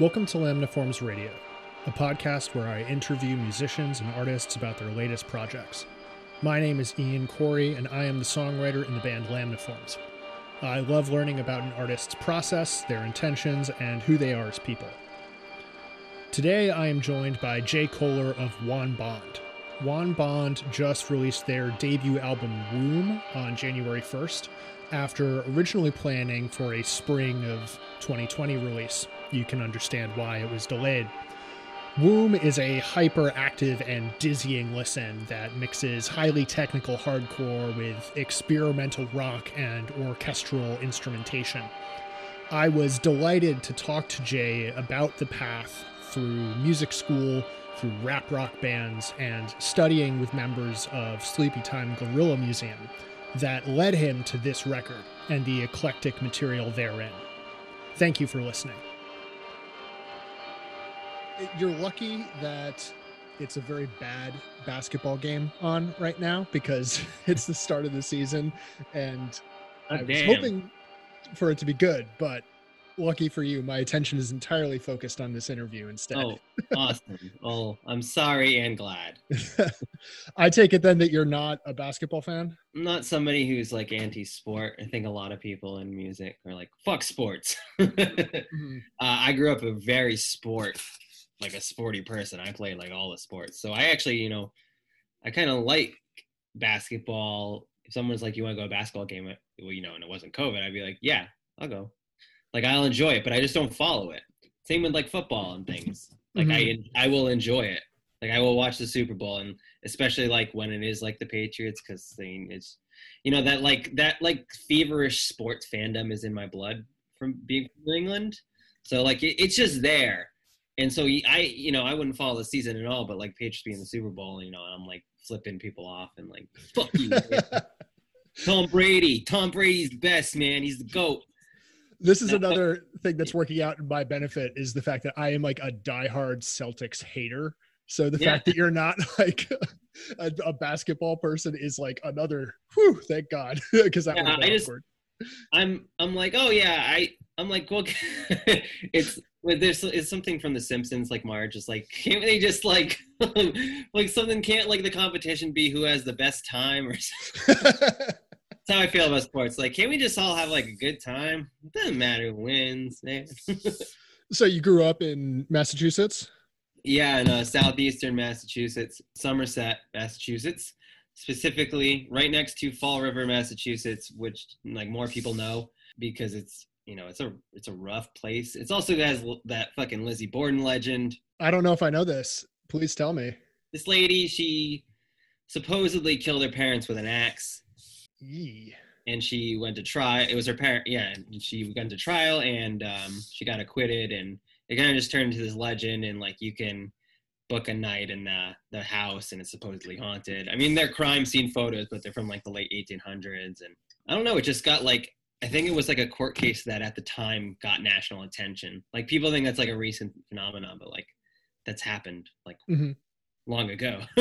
Welcome to Lamniforms Radio, a podcast where I interview musicians and artists about their latest projects. My name is Ian Corey, and I am the songwriter in the band Lamniforms. I love learning about an artist's process, their intentions, and who they are as people. Today, I am joined by Jay Kohler of Juan Bond. Juan Bond just released their debut album Womb on January 1st, after originally planning for a spring of 2020 release. You can understand why it was delayed. Womb is a hyperactive and dizzying listen that mixes highly technical hardcore with experimental rock and orchestral instrumentation. I was delighted to talk to Jay about the path through music school, through rap rock bands, and studying with members of Sleepytime Gorilla Museum that led him to this record and the eclectic material therein. Thank you for listening. You're lucky that it's a very bad basketball game on right now because it's the start of the season and Oh, I was damn. hoping for it to be good, but lucky for you, my attention is entirely focused on this interview instead. Oh, awesome. Oh, I'm sorry and glad. I take it then that you're not a basketball fan? I'm not somebody who's like anti-sport. I think a lot of people in music are like, fuck sports. Mm-hmm. uh, I grew up a very sport, like a sporty person. I played like all the sports. So I actually, you know, I kind of like basketball. If someone's like, you want to go to a basketball game, well, you know, and it wasn't COVID, I'd be like, yeah, I'll go. Like I'll enjoy it, but I just don't follow it. Same with like football and things. Like I, mm-hmm. I will enjoy it. Like I will watch the Super Bowl, and especially like when it is like the Patriots, because it's, you know, that like that like feverish sports fandom is in my blood from being from England. So like it, it's just there, and so I, you know, I wouldn't follow the season at all. But like Patriots being the Super Bowl, you know, I'm like flipping people off and like fuck you. Tom Brady. Tom Brady's the best man. He's the goat. this is another thing that's working out in my benefit is the fact that I am like a diehard Celtics hater. So the Yeah. fact that you're not like a, a basketball person is like another whew, thank God. Because that Yeah, would have been I just- awkward. I'm I'm like, oh yeah, I I'm like, well, it's well, there's it's something from The Simpsons, like Marge is like, can't they just like like something can't like the competition be who has the best time or something? That's how I feel about sports. Like, can't we just all have like a good time? It doesn't matter who wins, man. so you grew up in Massachusetts? yeah, in uh, southeastern Massachusetts, Somerset, Massachusetts, specifically right next to Fall River, Massachusetts, which like more people know because it's you know it's a it's a rough place. It's also has that fucking Lizzie Borden legend. I don't know if I know this. Please tell me. This lady, she supposedly killed her parents with an axe. Yee. and she went to try. It was her parent, yeah. and She went to trial and um, she got acquitted, and it kind of just turned into this legend. And like you can book a night in the the house, and it's supposedly haunted. I mean, they're crime scene photos, but they're from like the late 1800s, and I don't know. It just got like I think it was like a court case that at the time got national attention. Like people think that's like a recent phenomenon, but like that's happened like Mhm. long ago.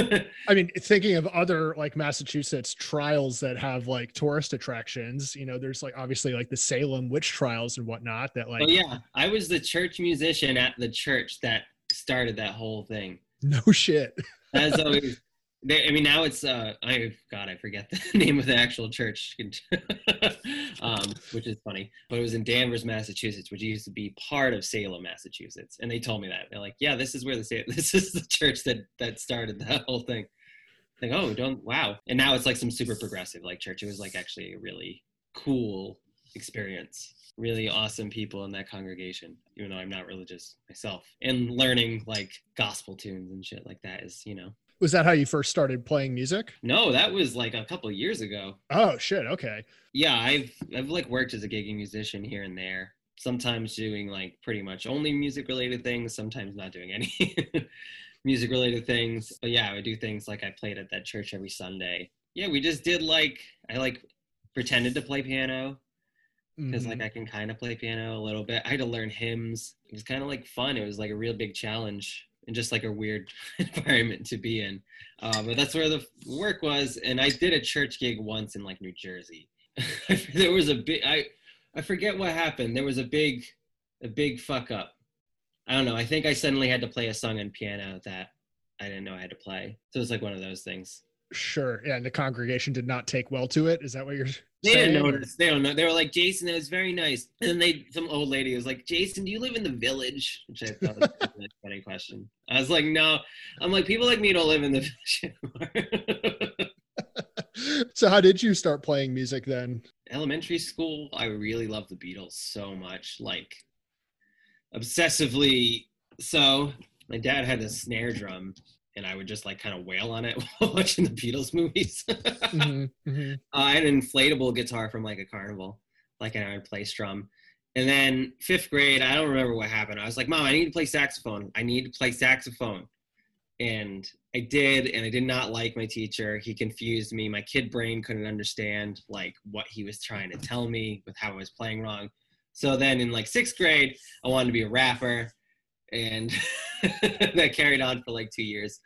I mean, thinking of other like Massachusetts trials that have like tourist attractions, you know, there's like obviously like the Salem witch trials and whatnot that like oh yeah, I was the church musician at the church that started that whole thing. no shit. As always, they, I mean, now it's uh, I God, I forget the name of the actual church, um, which is funny. But it was in Danvers, Massachusetts, which used to be part of Salem, Massachusetts. And they told me that they're like, yeah, this is where the this is the church that that started that whole thing. Like, oh, don't wow. And now it's like some super progressive like church. It was like actually a really cool experience. Really awesome people in that congregation, even though I'm not religious myself. And learning like gospel tunes and shit like that is, you know, Was that how you first started playing music? no, that was like a couple of years ago. Oh shit. Okay. Yeah, I've I've like worked as a gigging musician here and there. Sometimes doing like pretty much only music related things, sometimes not doing any music related things. But yeah, I would do things like I played at that church every Sunday. Yeah, we just did like I like pretended to play piano because Mhm. like I can kind of play piano a little bit. I had to learn hymns. It was kind of like fun. It was like a real big challenge and just like a weird environment to be in. Uh, but that's where the work was. And I did a church gig once in like New Jersey. there was a big I I forget what happened. There was a big a big fuck up. I don't know. I think I suddenly had to play a song on piano that I didn't know I had to play. So it was like one of those things. Sure. Yeah, and the congregation did not take well to it. Is that what you're They saying? didn't notice. They don't know. They were like, Jason, that was very nice. And then they, some old lady was like, Jason, do you live in the village? Which I thought was a really funny question. I was like, no. I'm like, people like me don't live in the village anymore. so how did you start playing music then? Elementary school, I really loved the Beatles so much, like obsessively. So my dad had a snare drum, and I would just like kind of wail on it while watching the Beatles movies. Mhm, mhm. Uh, I had an inflatable guitar from like a carnival, like an iron play strum. And then fifth grade, I don't remember what happened. I was like, Mom, I need to play saxophone. I need to play saxophone. And I did, and I did not like my teacher. He confused me. My kid brain couldn't understand like what he was trying to tell me with how I was playing wrong. So then in like sixth grade, I wanted to be a rapper, and that carried on for like two years.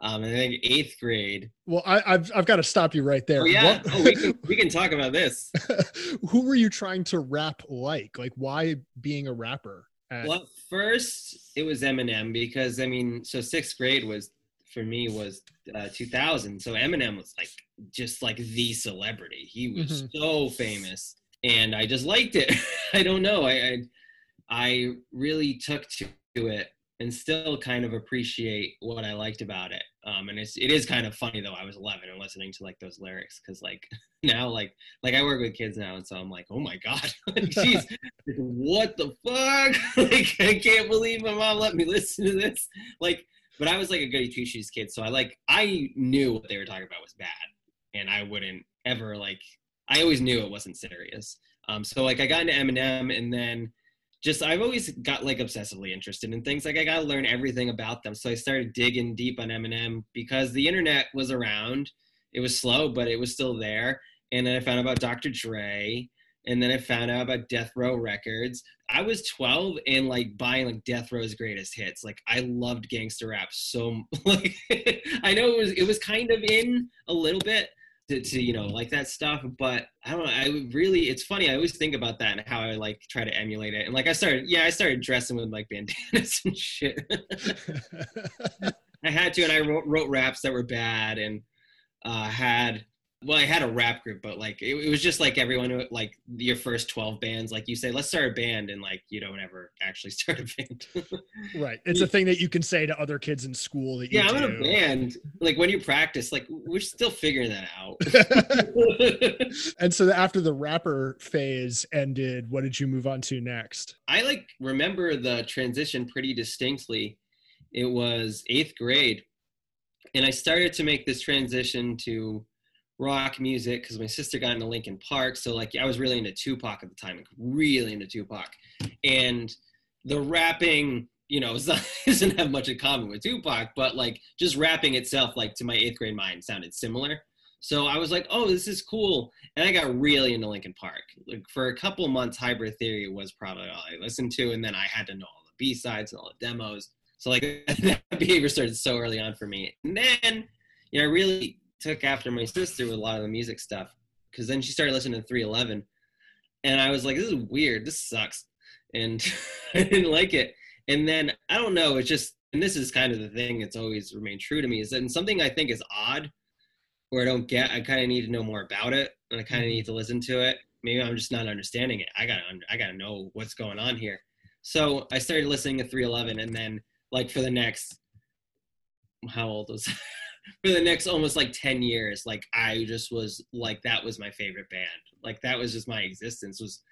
Um, and then eighth grade, Well, I, I've I've got to stop you right there. oh yeah, oh, we can we can talk about this. Who were you trying to rap like? Like, why being a rapper? at- Well, first it was Eminem because I mean, so sixth grade was for me was uh, 2000. So Eminem was like just like the celebrity. He was Mhm. so famous, and I just liked it. I don't know. I, I I really took to it and still kind of appreciate what I liked about it. Um, and it's it is kind of funny though. I was 11 and listening to like those lyrics because like now like like I work with kids now, and so I'm like, oh my god, jeez, what the fuck? like I can't believe my mom let me listen to this. Like, but I was like a goody two shoes kid, so I like I knew what they were talking about was bad, and I wouldn't ever like. I always knew it wasn't serious. Um, so like I got into Eminem, and then just I've always got like obsessively interested in things. Like I got to learn everything about them. So I started digging deep on Eminem because the internet was around. It was slow, but it was still there. And then I found out about Dr. Dre, and then I found out about Death Row Records. I was 12 and like buying like Death Row's greatest hits. Like I loved gangster rap so like I know it was it was kind of in a little bit to, to you know like that stuff, but I don't know. I really it's funny. I always think about that and how I like try to emulate it. And like I started yeah I started dressing with like bandanas and shit. I had to, and I wrote, wrote raps that were bad, and uh, had well, I had a rap group, but like it, it was just like everyone, who- like your first twelve bands, like you say, let's start a band, and like you don't ever actually start a band. right. It's a thing that you can say to other kids in school that you yeah, I'm in a band. Like when you practice, like we're still figuring that out. and so after the rapper phase ended, what did you move on to next? I like remember the transition pretty distinctly. It was eighth grade, and I started to make this transition to rock music because my sister got into Linkin Park. So like I was really into Tupac at the time, like really into Tupac, and the rapping, you know, doesn't have much in common with Tupac, but like just rapping itself, like to my eighth grade mind, sounded similar. So I was like, oh, this is cool. And I got really into Linkin Park. Like for a couple months, Hybrid Theory was probably all I listened to. And then I had to know all the B-sides and all the demos. So like that behavior started so early on for me. And then, you know, I really took after my sister with a lot of the music stuff. Cause then she started listening to 311. And I was like, this is weird. This sucks. And I didn't like it. And then I don't know, it's just and this is kind of the thing that's always remained true to me, is that something I think is odd or I don't get, I kind of need to know more about it, and I kind of mm-hmm. need to listen to it. Maybe I'm just not understanding it. I gotta, I gotta know what's going on here. So I started listening to 311, and then like for the next, how old was? For the next almost like 10 years, like I just was like that was my favorite band. Like that was just my existence was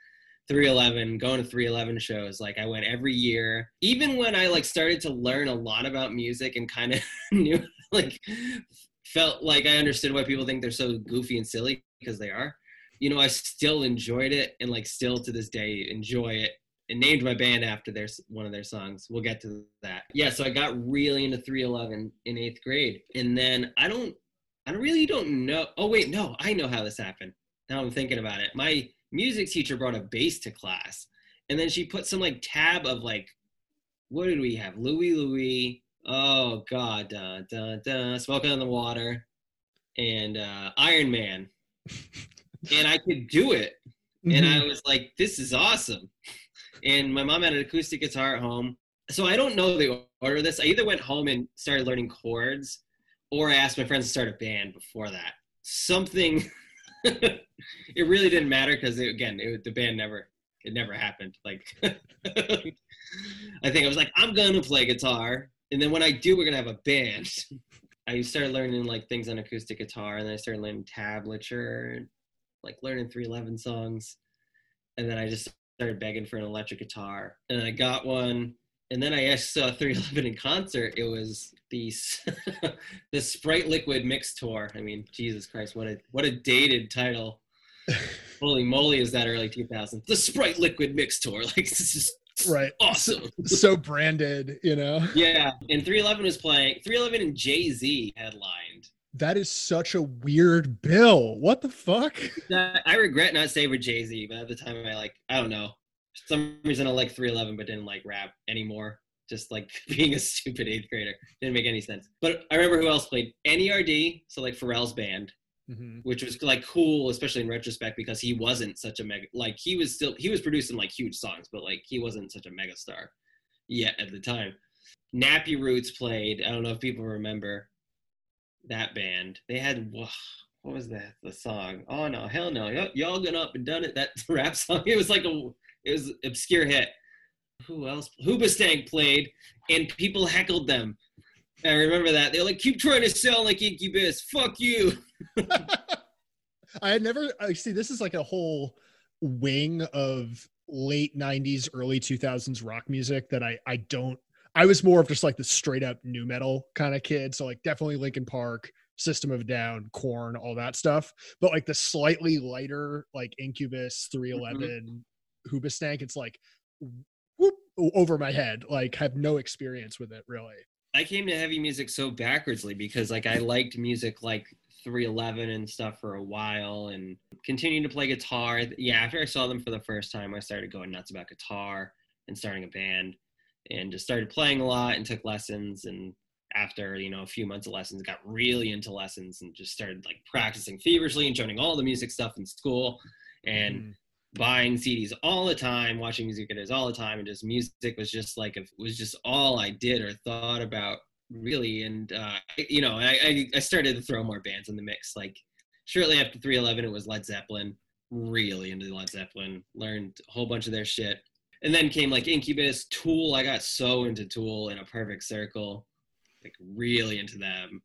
311 going to 311 shows. Like i went every year. Even when i like started to learn a lot about music and kind of knew like felt like i understood why people think they're so goofy and silly because they are you know i still enjoyed it and like still to this day enjoy it and named my band after their one of their songs. We'll get to that. Yeah so i got really into 311 in eighth grade. And then i don't i really don't know oh wait no i know how this happened. Now i'm thinking about it. My music teacher brought a bass to class and then she put some like tab of like what did we have? Louie louie oh god dun, dun, dun, smoking on the water and uh iron man. And i could do it. And Mhm. i was like this is awesome and my mom had an acoustic guitar at home so I don't know the order of this. I either went home and started learning chords, or I asked my friends to start a band before that. Something. it really didn't matter because again, it, the band never it never happened. Like, I think I was like, I'm gonna play guitar, and then when I do, we're gonna have a band. I started learning like things on acoustic guitar, and then I started learning tablature, like learning 311 songs, and then I just started begging for an electric guitar, and I got one. And then I actually uh, saw 311 in concert. It was the the Sprite Liquid Mix Tour. I mean, Jesus Christ, what a what a dated title. Holy moly, is that early 2000s? The Sprite Liquid Mix Tour. Like this is right awesome so, so, branded you know yeah and 311 was playing 311 and jay-z headlined that is such a weird bill what the fuck i regret not saying for jay-z but at the time i like i don't know for some reason i like 311 but didn't like rap anymore just like being a stupid eighth grader didn't make any sense but i remember who else played N.E.R.D. so like pharrell's band mm-hmm. which was like cool, especially in retrospect because he wasn't such a mega. Like he was still he was producing like huge songs, but like he wasn't such a mega star yet at the time. Nappy Roots played. I don't know if people remember that band. They had what was that the song? Oh no, hell no! Y- y'all gone up and done it. That rap song. It was like a it was obscure hit. Who else? Hoobastank played, and people heckled them. I remember that. They're like, keep trying to sound like Incubus. Fuck you. I had never I see this is like a whole wing of late 90s early 2000s rock music that I I don't I was more of just like the straight up nu metal kind of kid so like definitely Linkin Park System of Down Korn, all that stuff but like the slightly lighter like Incubus 311 mm-hmm. Hoobastank it's like whoop, over my head like have no experience with it really I came to heavy music so backwardsly because like I liked music like 311 and stuff for a while and continuing to play guitar. Yeah, after I saw them for the first time, I started going nuts about guitar and starting a band and just started playing a lot and took lessons and after you know a few months of lessons got really into lessons and just started like practicing feverishly and joining all the music stuff in school and mm. buying CDs all the time watching music videos all the time and just music was just like it was just all I did or thought about really. And uh, you know, I, I started to throw more bands in the mix. Like shortly after 311, it was Led Zeppelin. Really into Led Zeppelin. Learned a whole bunch of their shit. And then came like Incubus, Tool. I got so into Tool in a perfect circle, like really into them.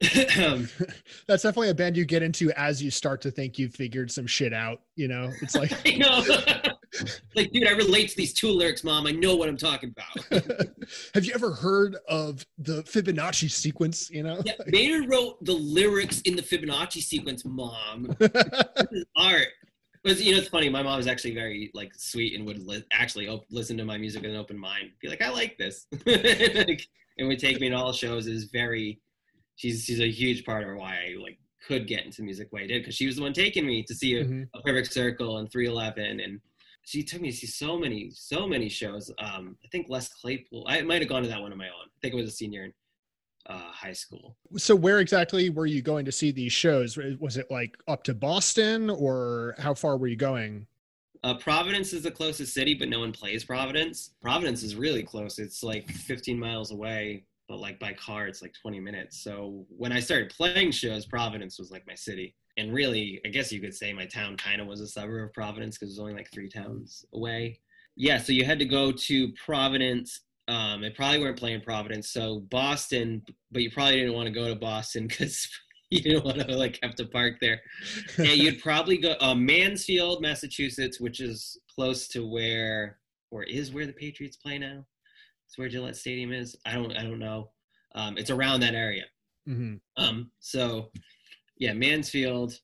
That's definitely a band you get into as you start to think you've figured some shit out. You know, it's like I know. like, dude, I relate to these two lyrics, mom. I know what I'm talking about. Have you ever heard of the Fibonacci sequence? You know, yeah, Maynard wrote the lyrics in the Fibonacci sequence, mom. This is art. You know, it's funny. My mom is actually very like sweet and would li- actually op- listen to my music with an open mind. Be like, I like this, like, and would take me to all shows. Is very, she's she's a huge part of why I like could get into music way I did because she was the one taking me to see a, mm-hmm. a Perfect Circle and 311 and she took me to see so many, so many shows. Um, I think Les Claypool. I might have gone to that one on my own. I think it was a senior uh, high school. So where exactly were you going to see these shows? Was it like up to Boston, or how far were you going? Uh, Providence is the closest city, but no one plays Providence. Providence is really close. It's like 15 miles away, but like by car, it's like 20 minutes. So when I started playing shows, Providence was like my city and really, I guess you could say my town kind of was a suburb of Providence because it was only like three towns away. Yeah, so you had to go to Providence. Um, they probably weren't playing Providence, so Boston, but you probably didn't want to go to Boston because you didn't want to like have to park there. And you'd probably go uh, Mansfield, Massachusetts, which is close to where or is where the Patriots play now. It's where Gillette Stadium is. I don't I don't know. Um, it's around that area. Mm-hmm. Um, so yeah, Mansfield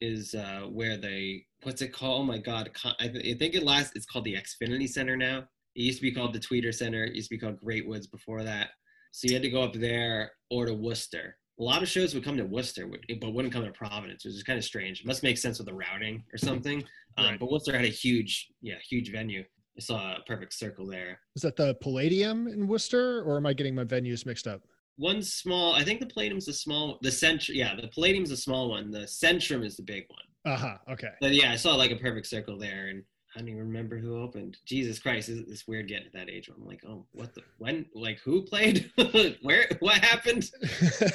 is uh, where they what's it called? Oh my God, I, think it last. It's called the Xfinity Center now. It used to be called the Tweeter Center. It used to be called Great Woods before that. So you had to go up there or to Worcester. A lot of shows would come to Worcester, but wouldn't come to Providence, which is kind of strange. It must make sense with the routing or something. Um, right. But Worcester had a huge, yeah, huge venue. I saw a perfect circle there. Is that the Palladium in Worcester, or am I getting my venues mixed up? one small. I think the Palladium's the small. The Centrum, yeah, the Palladium's the small one. The Centrum is the big one. Uh huh. Okay. But yeah, I saw like a perfect circle there, and I don't even remember who opened. Jesus Christ, it's weird getting to that age where I'm like, oh, what the when? Like who played? Where? What happened?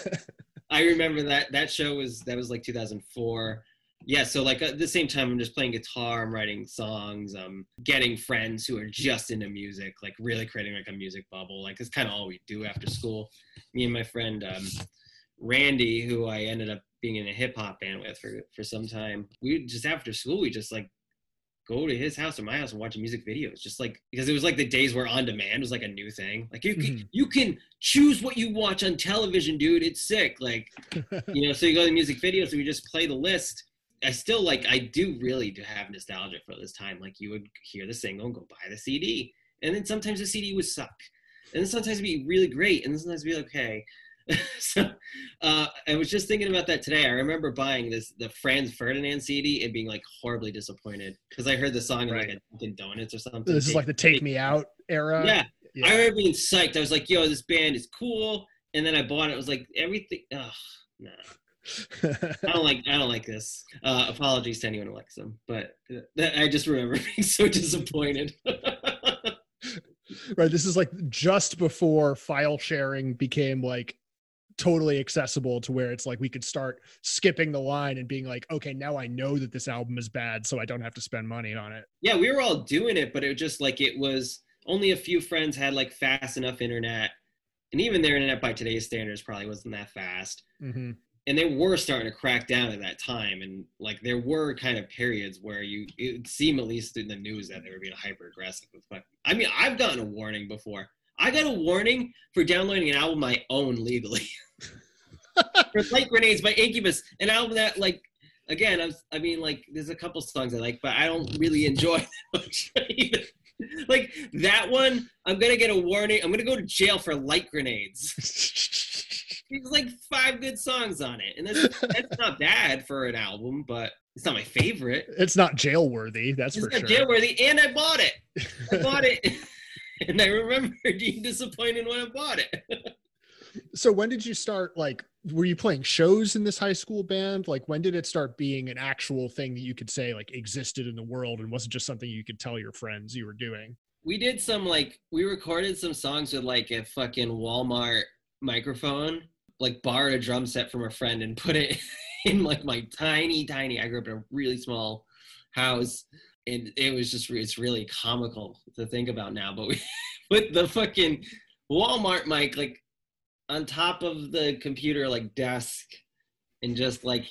I remember that that show was that was like 2004. Yeah, so like at the same time, I'm just playing guitar, I'm writing songs, I'm getting friends who are just into music, like really creating like a music bubble. Like it's kind of all we do after school. Me and my friend um, Randy, who I ended up being in a hip hop band with for for some time. We just after school, we just like go to his house or my house and watch music videos just like because it was like the days where on demand was like a new thing. Like you can mm-hmm. you can choose what you watch on television dude. It's sick. Like you know so you go to music videos and we just play the list. I still like i do really do have nostalgia for this time. Like you would hear the single and go buy the cd and then sometimes the cd would suck. And then sometimes it'd be really great. And then sometimes it'd be okay so uh, I was just thinking about that today. I remember buying this the Franz Ferdinand CD and being like horribly disappointed because I heard the song right. in like a Dunkin' Donuts or something. This is like the Take Me Out era. Yeah. yeah. I remember being psyched. I was like, "Yo, this band is cool," and then I bought it. It was like everything. Ugh, nah. I don't like I don't like this. Uh, apologies to anyone who likes them, but I just remember being so disappointed. right, this is like just before file sharing became like totally accessible to where it's like we could start skipping the line and being like, okay, now I know that this album is bad, so I don't have to spend money on it. Yeah, we were all doing it, but it was just like it was only a few friends had like fast enough internet, and even their internet by today's standards probably wasn't that fast. Mm-hmm. And they were starting to crack down at that time, and like there were kind of periods where you it seemed at least in the news that they were being hyper aggressive with. I mean, I've gotten a warning before. I got a warning for downloading an album I own legally. for Light Grenades by Incubus, an album that like again, I, was, I mean like there's a couple songs I like, but I don't really enjoy that much. like that one, I'm gonna get a warning. I'm gonna go to jail for Light Grenades. There's like five good songs on it, and that's that's not bad for an album, but it's not my favorite. It's not jail worthy, that's it's for sure. Jail worthy, and I bought it. I bought it, and I remember being disappointed when I bought it. So when did you start like were you playing shows in this high school band? Like when did it start being an actual thing that you could say like existed in the world and wasn't just something you could tell your friends you were doing? We did some like we recorded some songs with like a fucking walmart microphone like borrowed a drum set from a friend and put it in like my tiny tiny i grew up in a really small house and it was just it's really comical to think about now but we put the fucking walmart mic like on top of the computer like desk and just like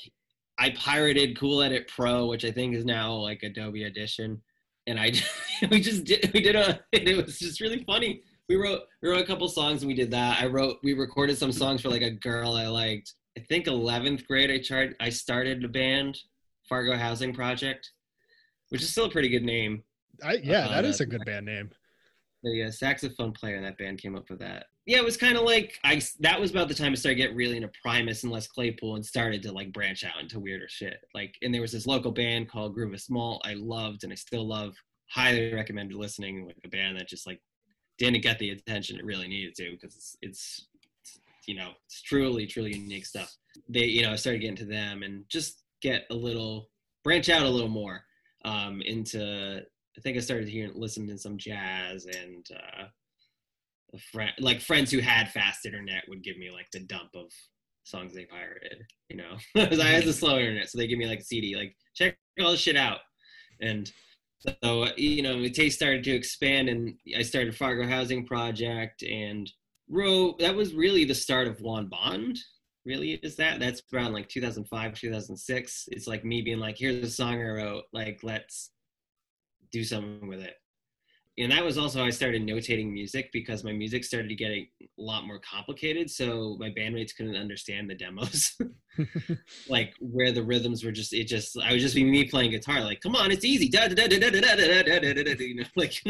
I pirated Cool Edit Pro, which I think is now like Adobe Audition, and I just, we just did we did a it was just really funny. We wrote we wrote a couple songs and we did that. I wrote we recorded some songs for like a girl I liked. I think 11th grade I tried I started a band, Fargo Housing Project, which is still a pretty good name. I yeah, uh, that is a good band name the uh, saxophone player in that band came up with that. Yeah, it was kind of like I. That was about the time I started getting really into Primus and Les Claypool and started to like branch out into weirder shit. Like, and there was this local band called Groove of Small I loved and I still love. Highly recommended listening. Like a band that just like didn't get the attention it really needed to because it's, it's, it's you know it's truly truly unique stuff. They you know I started getting to them and just get a little branch out a little more um, into I think I started hearing listening to some jazz and uh, friend like friends who had fast internet would give me like the dump of songs they pirated, you know. I had the slow internet, so they give me like a CD, like check all this shit out. And so you know, the taste started to expand, and I started Fargo Housing Project and wrote. That was really the start of Juan Bond. Really, is that? That's around like 2005, 2006. It's like me being like, "Here's a song I wrote. Like, let's do something with it. And that was also I started notating music because my music started to get a lot more complicated. So my bandmates couldn't understand the demos, like where the rhythms were just, it just, I would just be me playing guitar, like, come on, it's easy. You know, like,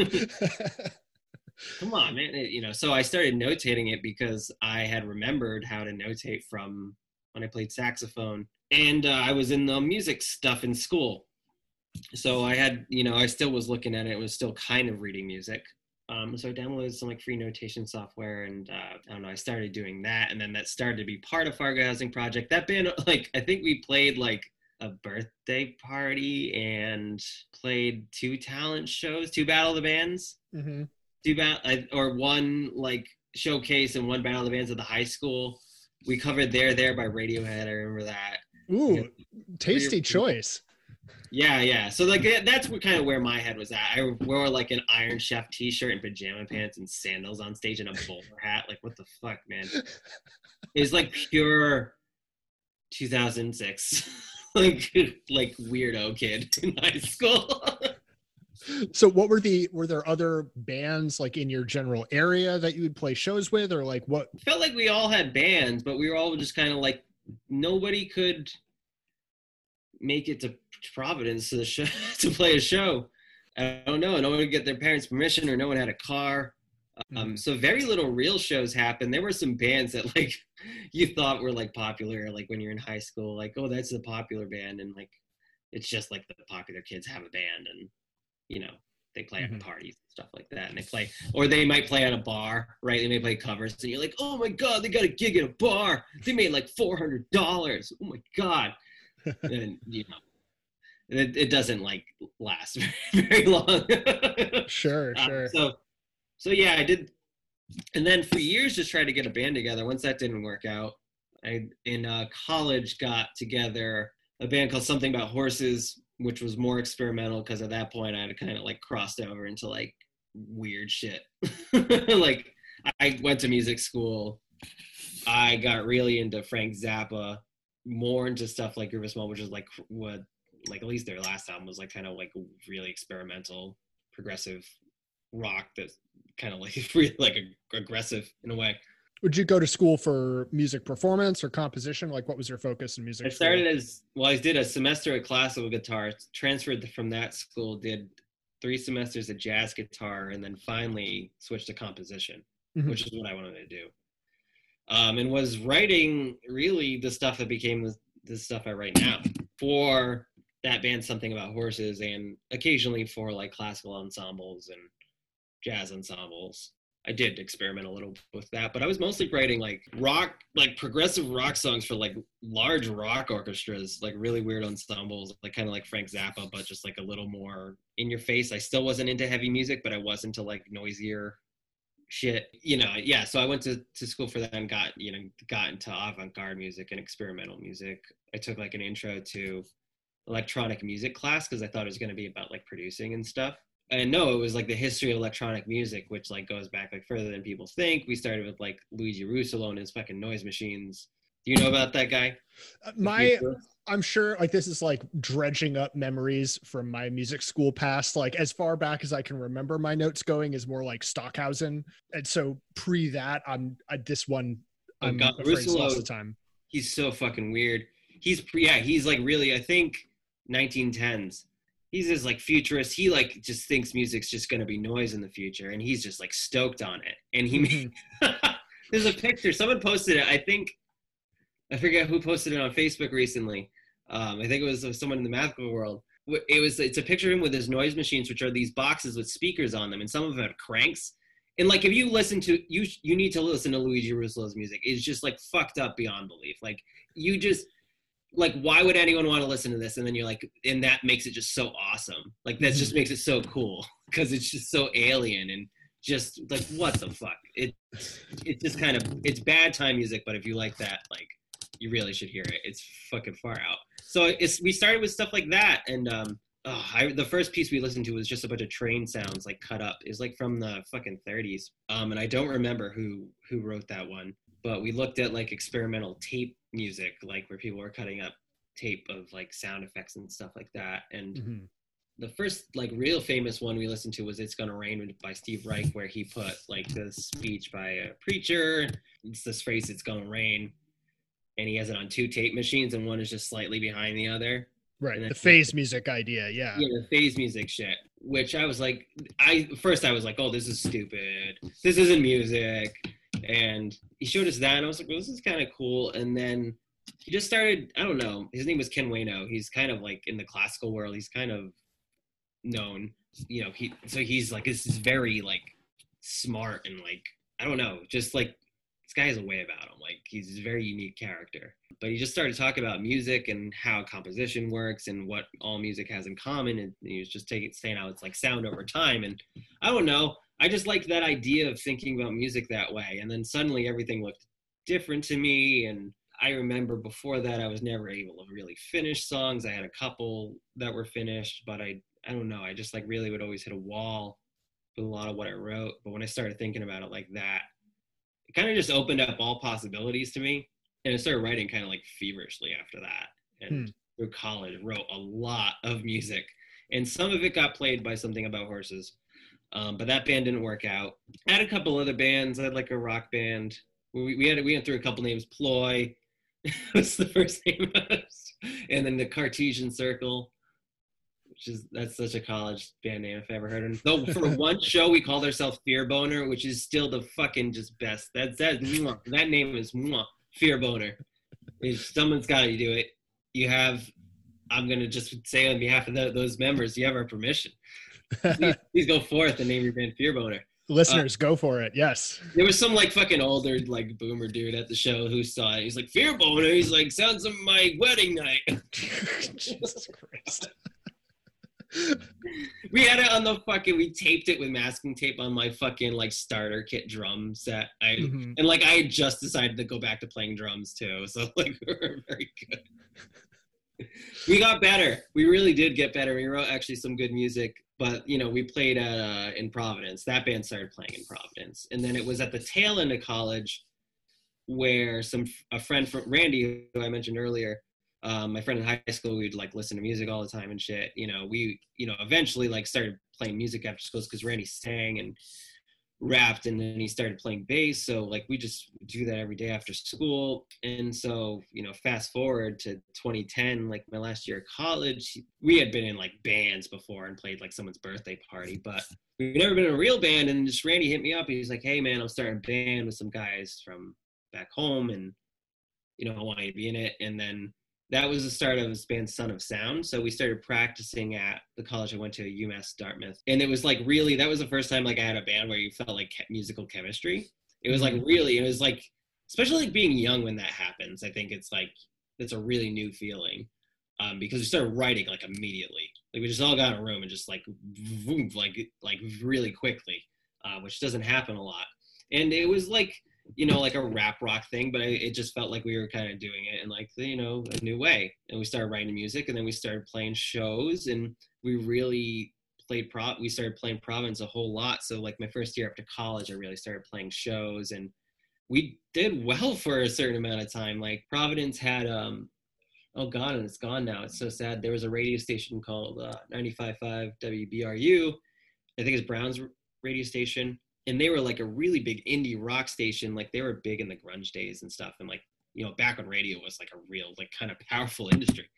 come on, man. You know, so I started notating it because I had remembered how to notate from when I played saxophone. And uh, I was in the music stuff in school so I had, you know, I still was looking at it, it was still kind of reading music. Um, so I downloaded some like free notation software and uh, I don't know, I started doing that. And then that started to be part of Fargo Housing Project. That band, like, I think we played like a birthday party and played two talent shows, two Battle of the Bands, hmm two bat uh, or one like showcase and one Battle of the Bands at the high school. We covered "There There" by Radiohead. I remember that. Ooh, tasty choice. Yeah, yeah. So like that's what kind of where my head was at. I wore like an Iron Chef T-shirt and pajama pants and sandals on stage and a bowler hat. Like what the fuck, man? It was like pure 2006, like like weirdo kid in high school. So what were the were there other bands like in your general area that you would play shows with or like what Felt like we all had bands, but we were all just kind of like nobody could make it to Providence to the show to play a show. I don't know. No one would get their parents' permission, or no one had a car. Um, so very little real shows happened. There were some bands that like you thought were like popular, like when you're in high school, like oh that's a popular band, and like it's just like the popular kids have a band, and you know they play Mhm. at parties and stuff like that, and they play, or they might play at a bar, right? They may play covers, and you're like, oh my god, they got a gig at a bar. They made like four hundred dollars. Oh my god, and you know. It, it doesn't like last very long. sure Um, sure so, so yeah, I did, and then for years just tried to get a band together. Once that didn't work out, I in uh, college got together a band called Something About Horses, which was more experimental because at that point I had kind of like crossed over into like weird shit. like I went to music school. I got really into Frank Zappa, more into stuff like Groove Small, which is like what like at least their last album was like kind of like really experimental, progressive rock that's kind of like really like ag- aggressive in a way. Would you go to school for music performance or composition like what was your focus in music I school? started as well. I did a semester of classical guitar, transferred from that school, did three semesters of jazz guitar, and then finally switched to composition, Mhm. which is what I wanted to do. Um, and was writing really the stuff that became the, the stuff I write now for that band, something about horses, and occasionally for like classical ensembles and jazz ensembles. I did experiment a little with that, but I was mostly writing like rock, like progressive rock songs for like large rock orchestras, like really weird ensembles, like kind of like Frank Zappa, but just like a little more in your face. I still wasn't into heavy music, but I was into like noisier shit. You know, yeah. So I went to, to school for that and got, you know, got into avant garde music and experimental music. I took like an intro to electronic music class because I thought it was going to be about like producing and stuff and no, it was like the history of electronic music, which like goes back like further than people think. We started with like Luigi Russolo and his fucking noise machines. Do you know about that guy? Uh, my i'm sure like this is like dredging up memories from my music school past like as far back as i can remember my notes going is more like stockhausen and so pre that i'm I, this one Oh, i'm God, Russolo- the time he's so fucking weird. He's yeah, he's like really I think 1910s. He's this like futurist. He like just thinks music's just gonna be noise in the future, and he's just like stoked on it. And he made there's a picture. Someone posted it. I think I forget who posted it on Facebook recently. Um, I think it was someone in the magical world. It was it's a picture of him with his noise machines, which are these boxes with speakers on them, and some of them have cranks. And like if you listen to you, you need to listen to Luigi Russolo's music. It's just like fucked up beyond belief. Like you just like why would anyone want to listen to this? And then you're like, and that makes it just so awesome. Like that just makes it so cool because it's just so alien and just like what the fuck. It it's just kind of it's bad time music, but if you like that, like you really should hear it. It's fucking far out. So it's we started with stuff like that, and um, oh, I, the first piece we listened to was just a bunch of train sounds like cut up. It's like from the fucking 30s, um, and I don't remember who who wrote that one. But we looked at like experimental tape music, like where people were cutting up tape of like sound effects and stuff like that, and Mhm. the first like real famous one we listened to was "It's Gonna Rain" by Steve Reich, where he put like this speech by a preacher. It's this phrase "It's gonna rain," and he has it on two tape machines, and one is just slightly behind the other. right the phase music idea yeah Yeah, the phase music shit. Which I was like, I first I was like, oh, this is stupid. This isn't music. And he showed us that, and I was like, well, this is kind of cool. And then he just started. I don't know. His name was Ken Wayno. He's kind of like in the classical world. He's kind of known. You know, he so he's like this is very like smart and like I don't know, just like this guy has a way about him. Like he's a very unique character. But he just started talking about music and how composition works and what all music has in common. And he was just taking saying how it's like sound over time. And I don't know. I just liked that idea of thinking about music that way. And then suddenly everything looked different to me. And I remember before that I was never able to really finish songs. I had a couple that were finished, but I I don't know. I just like really would always hit a wall with a lot of what I wrote. But when I started thinking about it like that, it kind of just opened up all possibilities to me. And I started writing kind of like feverishly after that. And hmm. through college, wrote a lot of music. And some of it got played by something about horses. Um, but that band didn't work out. I had a couple other bands. I had like a rock band. We, we had we went through a couple names. Ploy was the first name, and then the Cartesian Circle which is that's such a college band name if I ever heard it. Though for one show we called ourselves Fear Boner, which is still the fucking just best. That's that that name is mwah, Fear Boner. If someone's got to do it, you have. I'm gonna just say on behalf of the, those members, you have our permission. Please, please, go forth and name your band Fear Boner. Listeners, uh, go for it. Yes. There was some like fucking older like boomer dude at the show who saw it. He's like Fear Boner. He's like sounds of my wedding night. Jesus Christ we had it on the fucking we taped it with masking tape on my fucking like starter kit drum set i mm-hmm. and like i had just decided to go back to playing drums too so like we were very good we got better we really did get better we wrote actually some good music but you know we played uh, in providence that band started playing in providence and then it was at the tail end of college where some a friend from randy who i mentioned earlier um, my friend in high school, we'd like listen to music all the time and shit. You know, we, you know, eventually like started playing music after school because Randy sang and rapped and then he started playing bass. So like we just do that every day after school. And so, you know, fast forward to 2010, like my last year of college, we had been in like bands before and played like someone's birthday party, but we've never been in a real band. And just Randy hit me up. He's like, Hey man, I'm starting a band with some guys from back home and, you know, I want you to be in it. And then that was the start of this band Son of Sound. So we started practicing at the college I went to, UMass Dartmouth, and it was like really that was the first time like I had a band where you felt like musical chemistry. It was like mm-hmm. really, it was like especially like being young when that happens. I think it's like it's a really new feeling um, because we started writing like immediately. Like we just all got in a room and just like vroom, like like really quickly, uh, which doesn't happen a lot. And it was like you know, like a rap rock thing, but it just felt like we were kind of doing it in like, you know, a new way. And we started writing music and then we started playing shows and we really played pro we started playing Providence a whole lot. So like my first year after college, I really started playing shows and we did well for a certain amount of time. Like Providence had um oh god, and it's gone now. It's so sad. There was a radio station called uh, 95.5 WBRU. I think it's Brown's radio station and they were like a really big indie rock station. Like they were big in the grunge days and stuff. And like, you know, back when radio was like a real, like kind of powerful industry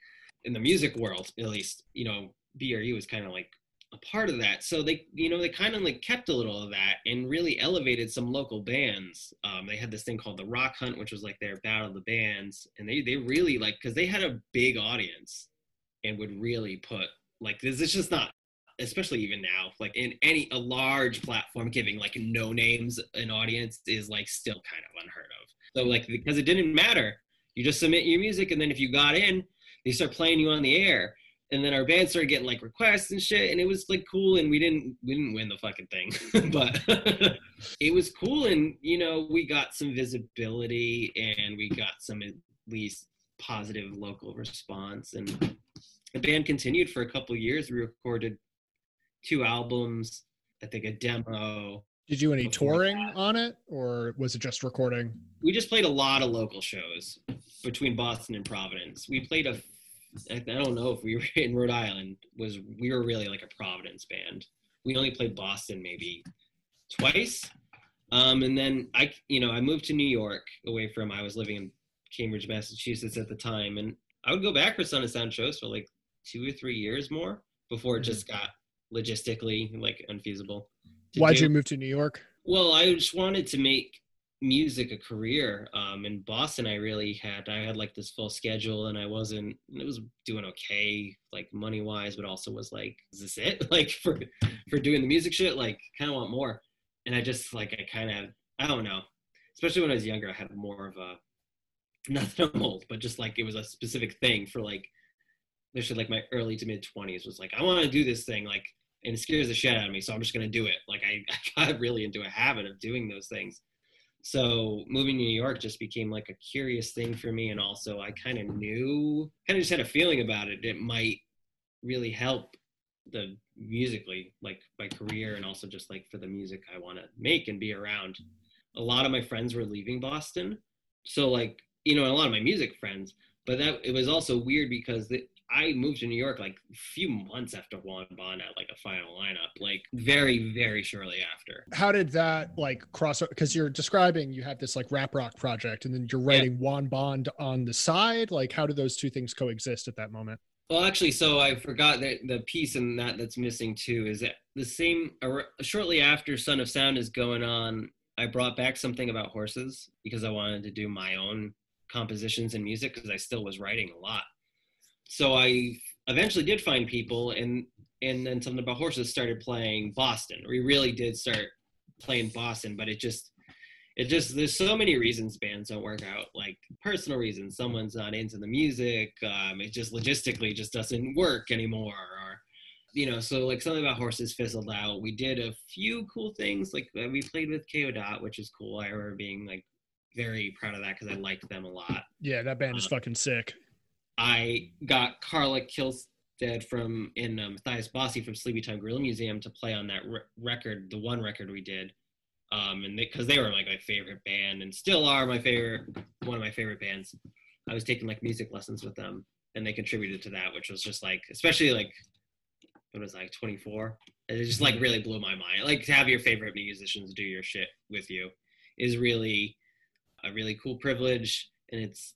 in the music world, at least, you know, BRU was kind of like a part of that. So they, you know, they kind of like kept a little of that and really elevated some local bands. Um, they had this thing called the Rock Hunt, which was like their battle of the bands. And they, they really like, cause they had a big audience and would really put like, this is just not especially even now, like in any a large platform giving like no names an audience is like still kind of unheard of. So like because it didn't matter, you just submit your music and then if you got in, they start playing you on the air. And then our band started getting like requests and shit, and it was like cool. And we didn't we didn't win the fucking thing, but it was cool. And you know we got some visibility and we got some at least positive local response. And the band continued for a couple years. We recorded two albums, I think a demo. Did you any touring on it, or was it just recording? We just played a lot of local shows between Boston and Providence. We played a, I don't know if we were in Rhode Island. Was we were really like a Providence band. We only played Boston maybe twice, um, and then I, you know, I moved to New York away from. I was living in Cambridge, Massachusetts at the time, and I would go back for Sun and Sound shows for like two or three years more before it mm-hmm. just got logistically like unfeasible. Why'd do. you move to New York? Well, I just wanted to make music a career. Um, in Boston, I really had I had like this full schedule, and I wasn't. It was doing okay, like money wise, but also was like, is this it? Like for for doing the music shit, like kind of want more. And I just like I kind of I don't know. especially when I was younger, I had more of a not that I'm old, but just like it was a specific thing for like there's like my early to mid 20s was like I want to do this thing like and it scares the shit out of me, so I'm just gonna do it. Like I, I got really into a habit of doing those things. So moving to New York just became like a curious thing for me, and also I kind of knew, kind of just had a feeling about it. It might really help the musically, like my career, and also just like for the music I want to make and be around. A lot of my friends were leaving Boston, so like you know, a lot of my music friends. But that it was also weird because the, I moved to New York like a few months after Juan Bon at like a final lineup, like very, very shortly after. How did that like cross? Because you're describing you have this like rap rock project, and then you're writing yeah. Juan Bond on the side. Like, how do those two things coexist at that moment? Well, actually, so I forgot that the piece in that that's missing too is that the same shortly after Son of Sound is going on. I brought back something about horses because I wanted to do my own compositions and music because I still was writing a lot so I eventually did find people, and and then something about horses started playing Boston. We really did start playing Boston, but it just it just there's so many reasons bands don't work out like personal reasons. Someone's not into the music um, it just logistically just doesn't work anymore or you know so like something about horses fizzled out. We did a few cool things like uh, we played with ko dot which is cool. I remember being like very proud of that because i liked them a lot. Yeah that band is um, fucking sick I got Carla Kihlstedt from in um, Matthias Bossi from Sleepytime Gorilla Museum to play on that re- record, the one record we did, um, and because they, they, were like my favorite band and still are my favorite, one of my favorite bands. I was taking like music lessons with them, and they contributed to that, which was just like, especially like, what was like 24? It just like really blew my mind. Like to have your favorite musicians do your shit with you is really a really cool privilege, and it's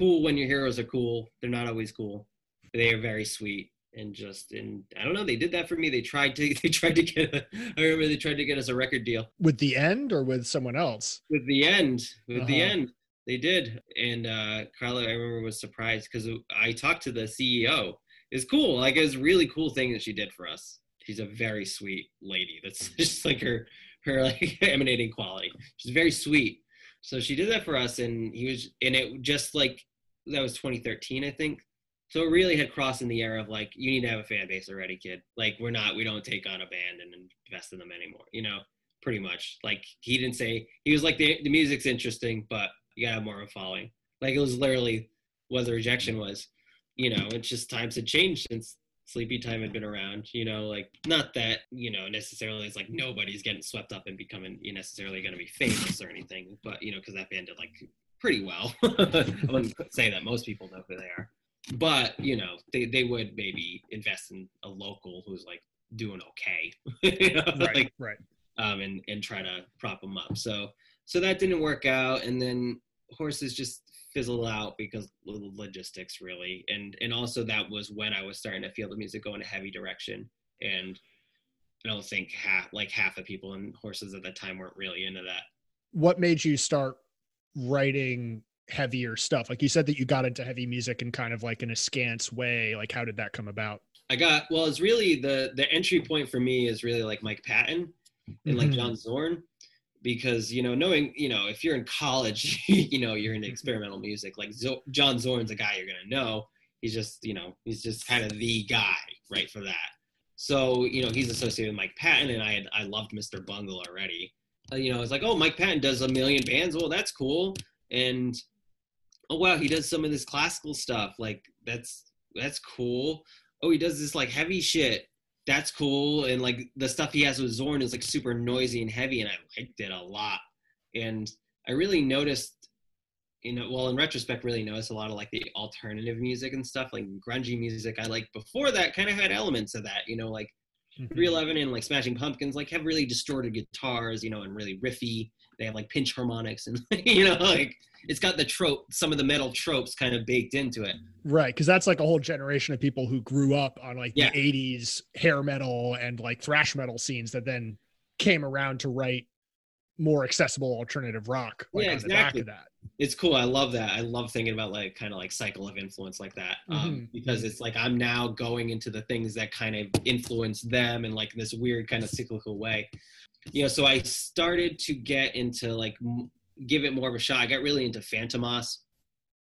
cool when your heroes are cool. They're not always cool. They are very sweet and just and I don't know. They did that for me. They tried to they tried to get. A, I remember they tried to get us a record deal with the end or with someone else. With the end. With uh-huh. the end. They did, and uh Carla, I remember was surprised because I talked to the CEO. It's cool. Like it's a really cool thing that she did for us. She's a very sweet lady. That's just like her her like emanating quality. She's very sweet. So she did that for us, and he was, and it just like that was 2013, I think. So it really had crossed in the era of like, you need to have a fan base already, kid. Like we're not, we don't take on a band and invest in them anymore. You know, pretty much. Like he didn't say he was like the the music's interesting, but you gotta have more of a following. Like it was literally what the rejection was. You know, it's just times had changed since Sleepytime had been around. You know, like not that you know necessarily it's like nobody's getting swept up and becoming you necessarily going to be famous or anything, but you know because that band did like pretty well. I wouldn't say that most people know who they are, but you know, they, they would maybe invest in a local who's like doing okay, you know, right, like, right. Um, and and try to prop them up. So so that didn't work out, and then horses just fizzled out because of logistics really, and and also that was when I was starting to feel the music go in a heavy direction, and I don't think half like half the people in horses at that time weren't really into that. What made you start writing heavier stuff? Like you said that you got into heavy music in kind of like an askance way. Like how did that come about? I got well, it's really the the entry point for me is really like Mike Patton and like mm-hmm. John Zorn because you know knowing you know if you're in college you know you're into experimental music like Zo- John Zorn's a guy you're gonna know he's just you know he's just kind of the guy right for that so you know he's associated with Mike Patton and I had I loved Mr. Bungle already Uh, you know, it's like, oh, Mike Patton does a million bands. Well, that's cool. And oh wow, he does some of this classical stuff. Like that's that's cool. Oh, he does this like heavy shit. That's cool. And like the stuff he has with Zorn is like super noisy and heavy, and I liked it a lot. And I really noticed, you know, well, in retrospect, really noticed a lot of like the alternative music and stuff, like grungy music. I like before that kind of had elements of that, you know, like 311 mm-hmm. and like Smashing Pumpkins like have really distorted guitars, you know, and really riffy. They have like pinch harmonics and you know, like it's got the trope, some of the metal tropes kind of baked into it. Right, because that's like a whole generation of people who grew up on like yeah. the 80s hair metal and like thrash metal scenes that then came around to write more accessible alternative rock like yeah, exactly. that. It's cool. I love that. I love thinking about like kind of like cycle of influence like that um, mm-hmm. because it's like I'm now going into the things that kind of influence them in like this weird kind of cyclical way. You know, so I started to get into like give it more of a shot. I got really into Fantômas.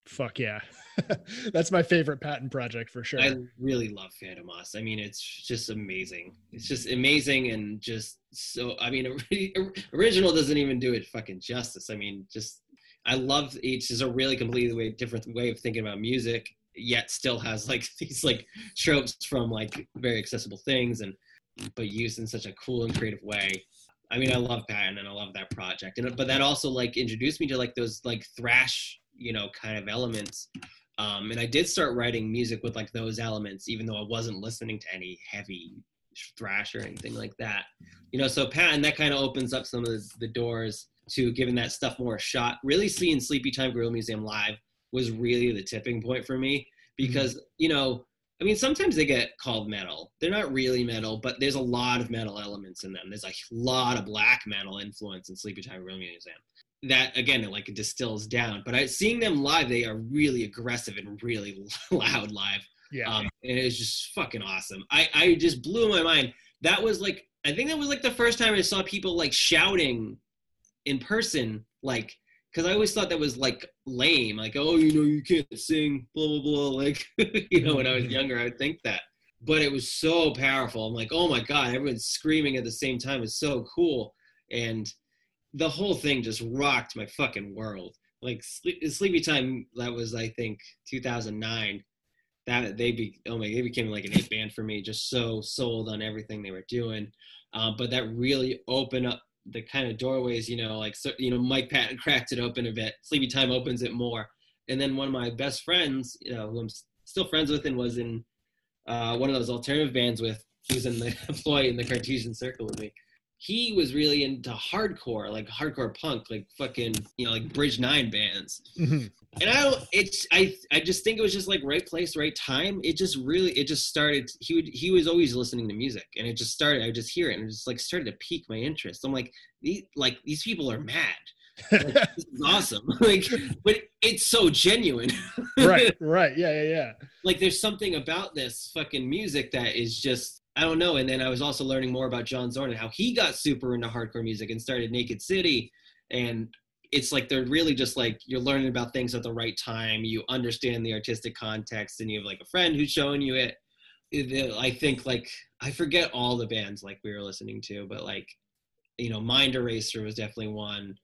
Fuck yeah. That's my favorite Patton project for sure. I really love Fantômas. I mean, it's just amazing. It's just amazing and just so. I mean, original doesn't even do it fucking justice. I mean, just I love each is a really completely way, different way of thinking about music, yet still has like these like tropes from like very accessible things and but used in such a cool and creative way. I mean, I love Patton and I love that project, and but that also like introduced me to like those like thrash, you know, kind of elements. Um, and I did start writing music with like those elements, even though I wasn't listening to any heavy thrash or anything like that. You know, so Pat, and that kind of opens up some of the, the doors to giving that stuff more a shot. Really seeing Sleepytime Gorilla Museum live was really the tipping point for me because mm-hmm. you know I mean, sometimes they get called metal. They're not really metal, but there's a lot of metal elements in them. There's a lot of black metal influence in Sleepytime Gorilla Museum. That again, it like distills down. But I, seeing them live, they are really aggressive and really loud live. Yeah, um, and it was just fucking awesome. I I just blew my mind. That was like I think that was like the first time I saw people like shouting in person, like because I always thought that was like lame, like oh you know you can't sing, blah blah blah. Like you know when I was mm-hmm. younger, I would think that, but it was so powerful. I'm like oh my god, everyone's screaming at the same time is so cool, and the whole thing just rocked my fucking world. Like Sleepytime, that was I think 2009. That they be oh my they became like an hit band for me. Just so sold on everything they were doing, uh, but that really opened up the kind of doorways, you know, like so, you know, Mike Patton cracked it open a bit. Sleepytime opens it more. And then one of my best friends, you know, who I'm still friends with and was in uh, one of those alternative bands with, he was in the employee in the Cartesian Circle with me he was really into hardcore, like hardcore punk, like fucking, you know, like Bridge Nine bands. Mm-hmm. And I don't, it's, I, I just think it was just like right place, right time. It just really, it just started. He would, he was always listening to music, and it just started. I would just hear it, and it just like started to pique my interest. I'm like, these, like these people are mad. Like, this is awesome. like, but it's so genuine. right, right, yeah, yeah, yeah. Like, there's something about this fucking music that is just I don't know. And then I was also learning more about John Zorn and how he got super into hardcore music and started Naked City. And it's like they're really just like you're learning about things at the right time. You understand the artistic context, and you have like a friend who's showing you it. I think like I forget all the bands like we were listening to, but like you know, Mind Eraser was definitely one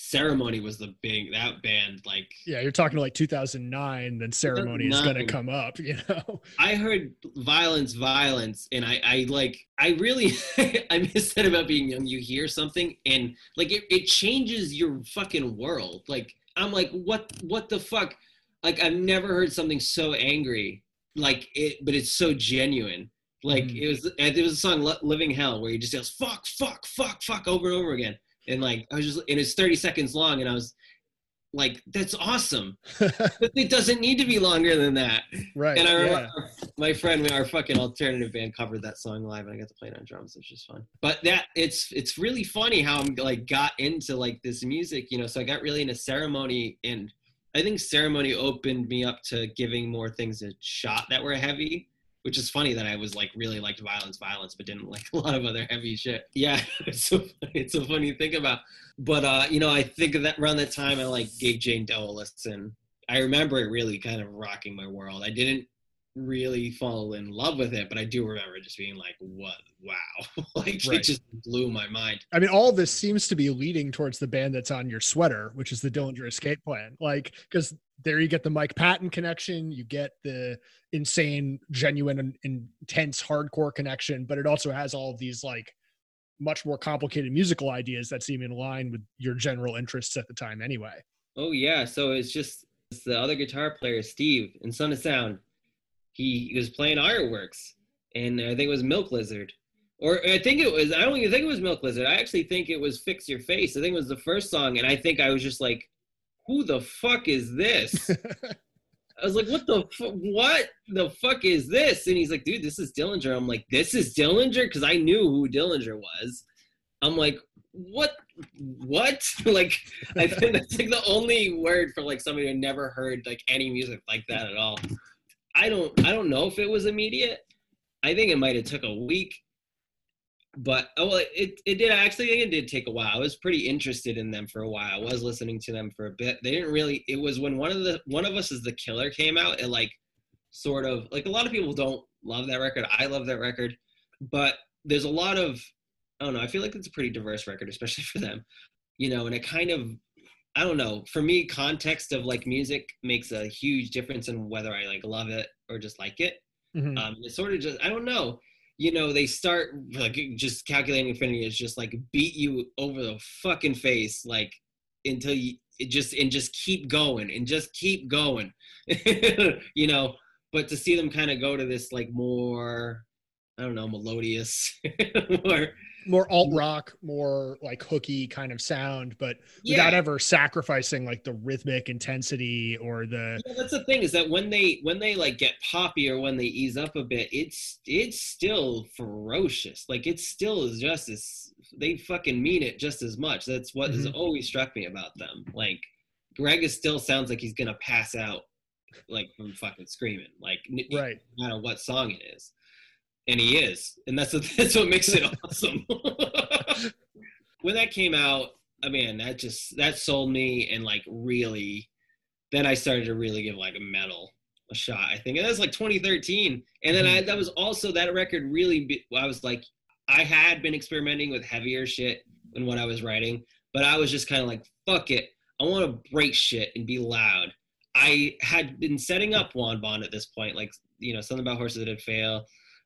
ceremony was the big that band like yeah you're talking like 2009 then ceremony is going to come up you know? I heard violence violence and i i like i really i miss that about being young. You hear something and like it, it changes your fucking world. Like i'm like what what the fuck? Like i've never heard something so angry like it but it's so genuine. Like mm. it was it was a song living hell where he just yells fuck fuck fuck fuck over and over again and like I was just and it's 30 seconds long and I was like that's awesome. But it doesn't need to be longer than that. Right and I remember yeah. my friend our fucking alternative band covered that song live and I got to play it on drums which is fun. But that it's it's really funny how I'm like got into like this music you know so I got really into ceremony and I think ceremony opened me up to giving more things a shot that were heavy which is funny that I was like really liked violence, violence, but didn't like a lot of other heavy shit. Yeah, it's so it's so funny to think about. But uh, you know, I think of that around that time I like gave Jane Doe a listen. I remember it really kind of rocking my world. I didn't really fall in love with it, but I do remember just being like, "What? Wow!" like right. it just blew my mind. I mean, all this seems to be leading towards the band that's on your sweater, which is the Dillinger Escape Plan. Like, because there you get the Mike Patton connection, you get the insane, genuine, and intense hardcore connection, but it also has all of these like much more complicated musical ideas that seem in line with your general interests at the time, anyway. Oh yeah, so it's just it's the other guitar player, Steve, in Son of Sound he, was playing Ire Works, and I think it was Milk Lizard, or I think it was. I don't even think it was Milk Lizard. I actually think it was Fix Your Face. I think it was the first song, and I think I was just like, "Who the fuck is this?" I was like, "What the fu- what the fuck is this?" And he's like, "Dude, this is Dillinger." I'm like, "This is Dillinger," because I knew who Dillinger was. I'm like, "What? What?" like, I think that's like the only word for like somebody who never heard like any music like that at all. I don't I don't know if it was immediate. I think it might have took a week. But oh well, it it did actually it did take a while. I was pretty interested in them for a while. I was listening to them for a bit. They didn't really. It was when one of the one of us is the killer came out. It like sort of like a lot of people don't love that record. I love that record, but there's a lot of I don't know. I feel like it's a pretty diverse record, especially for them. You know, and it kind of I don't know. For me, context of like music makes a huge difference in whether I like love it or just like it. Mm-hmm. Um, it's sort of just I don't know you know, they start like just calculating infinity is just like beat you over the fucking face, like until you just and just keep going and just keep going, you know. But to see them kind of go to this like more, I don't know, melodious, more more alt rock, more like hooky kind of sound, but yeah. without ever sacrificing like the rhythmic intensity or the. Yeah, that's the thing is that when they when they like get poppy or when they ease up a bit, it's it's still ferocious. Like it's still just as they fucking mean it just as much. That's what mm-hmm. has always struck me about them. Like Greg is still sounds like he's gonna pass out like from fucking screaming like right no matter what song it is and he is, and that's what, that's what makes it awesome. when that came out, I mean, that just that sold me, and like really, then I started to really give like a metal a shot. I think and that was like 2013, and then I mm-hmm. that was also that record really. I was like, I had been experimenting with heavier shit than what I was writing, but I was just kind of like, fuck it, I want to break shit and be loud. I had been setting up Juan Bond at this point, like you know, something about horses that had failed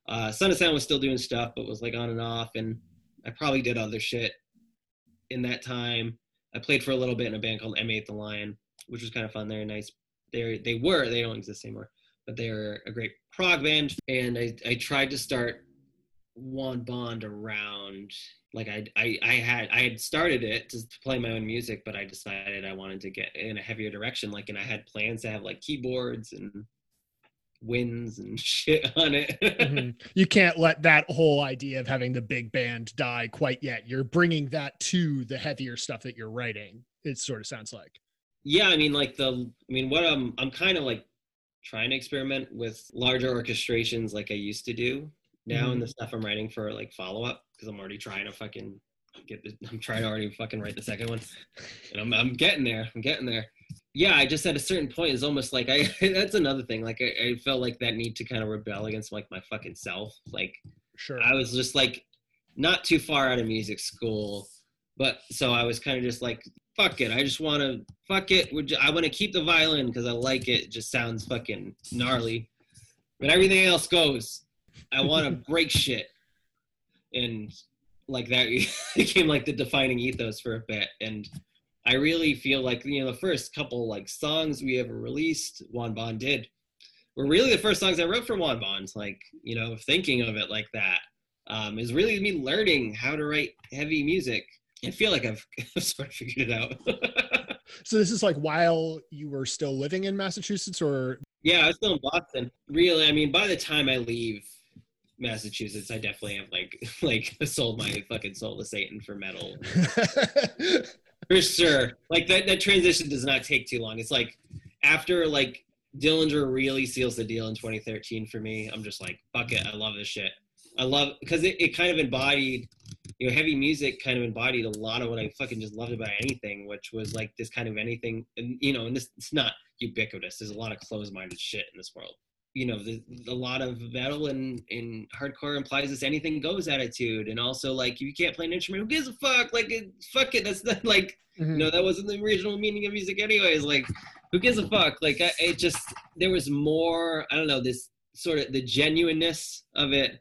uh, Son of Sound was still doing stuff, but was like on and off. And I probably did other shit in that time. I played for a little bit in a band called M8 the Lion, which was kind of fun. They're nice. They they were they don't exist anymore, but they're a great prog band. And I I tried to start Juan Bond around like I, I I had I had started it to, to play my own music, but I decided I wanted to get in a heavier direction. Like, and I had plans to have like keyboards and winds and shit on it. mm-hmm. You can't let that whole idea of having the big band die quite yet. You're bringing that to the heavier stuff that you're writing. It sort of sounds like. Yeah, I mean, like the, I mean, what I'm, I'm kind of like trying to experiment with larger orchestrations like I used to do now mm-hmm. in the stuff I'm writing for like follow up because I'm already trying to fucking get the, I'm trying to already fucking write the second one and I'm, I'm getting there. I'm getting there yeah, I just at a certain point is almost like I that's another thing. Like I, I, felt like that need to kind of rebel against like my fucking self. Like sure. I was just like not too far out of music school, but so I was kind of just like fuck it. I just want to fuck it. Would I want to keep the violin because I like it. it. Just sounds fucking gnarly, but everything else goes. I want to break shit, and like that became like the defining ethos for a bit and I really feel like you know the first couple like songs we ever released, Juan Bond did, were really the first songs I wrote for Juan Bond. Like you know, thinking of it like that um, is really me learning how to write heavy music. I feel like I've, sort of figured it out. so this is like while you were still living in Massachusetts, or yeah, I was still in Boston. Really, I mean, by the time I leave Massachusetts, I definitely have like like sold my fucking soul to Satan for metal. for sure. Like that that transition does not take too long. It's like after like Dillinger really seals the deal in 2013 for me. I'm just like, fuck it, I love this shit. I love because it, it kind of embodied, you know, heavy music kind of embodied a lot of what I fucking just loved about anything, which was like this kind of anything, and you know, and this it's not ubiquitous. There's a lot of closed-minded shit in this world you know the, a lot of metal and in hardcore implies this anything goes attitude. And also like you can't play an instrument who gives a fuck? Like fuck it. That's not like mm-hmm. no that wasn't the original meaning of music anyways. Like who gives a fuck? Like I, it just there was more i don't know this sort of the genuineness of it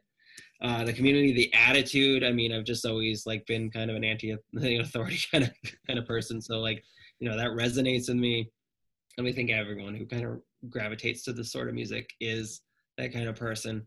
uh, the community the attitude. I mean i've just always like been kind of an anti-authority kind of kind of person. So like you know that resonates with me. And we think everyone who kind of gravitates to this sort of music is that kind of person.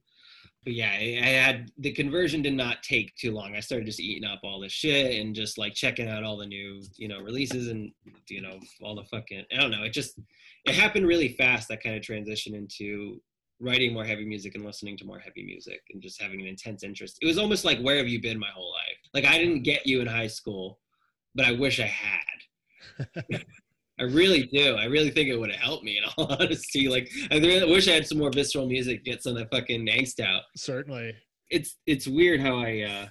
But yeah, I, I had the conversion did not take too long. I started just eating up all this shit and just like checking out all the new, you know, releases and you know, all the fucking I don't know. It just it happened really fast that kind of transition into writing more heavy music and listening to more heavy music and just having an intense interest. It was almost like where have you been my whole life? Like I didn't get you in high school, but I wish I had. I really do. I really think it would have helped me in all honesty. Like I really wish I had some more visceral music, get some of that fucking angst out. Certainly. It's it's weird how I uh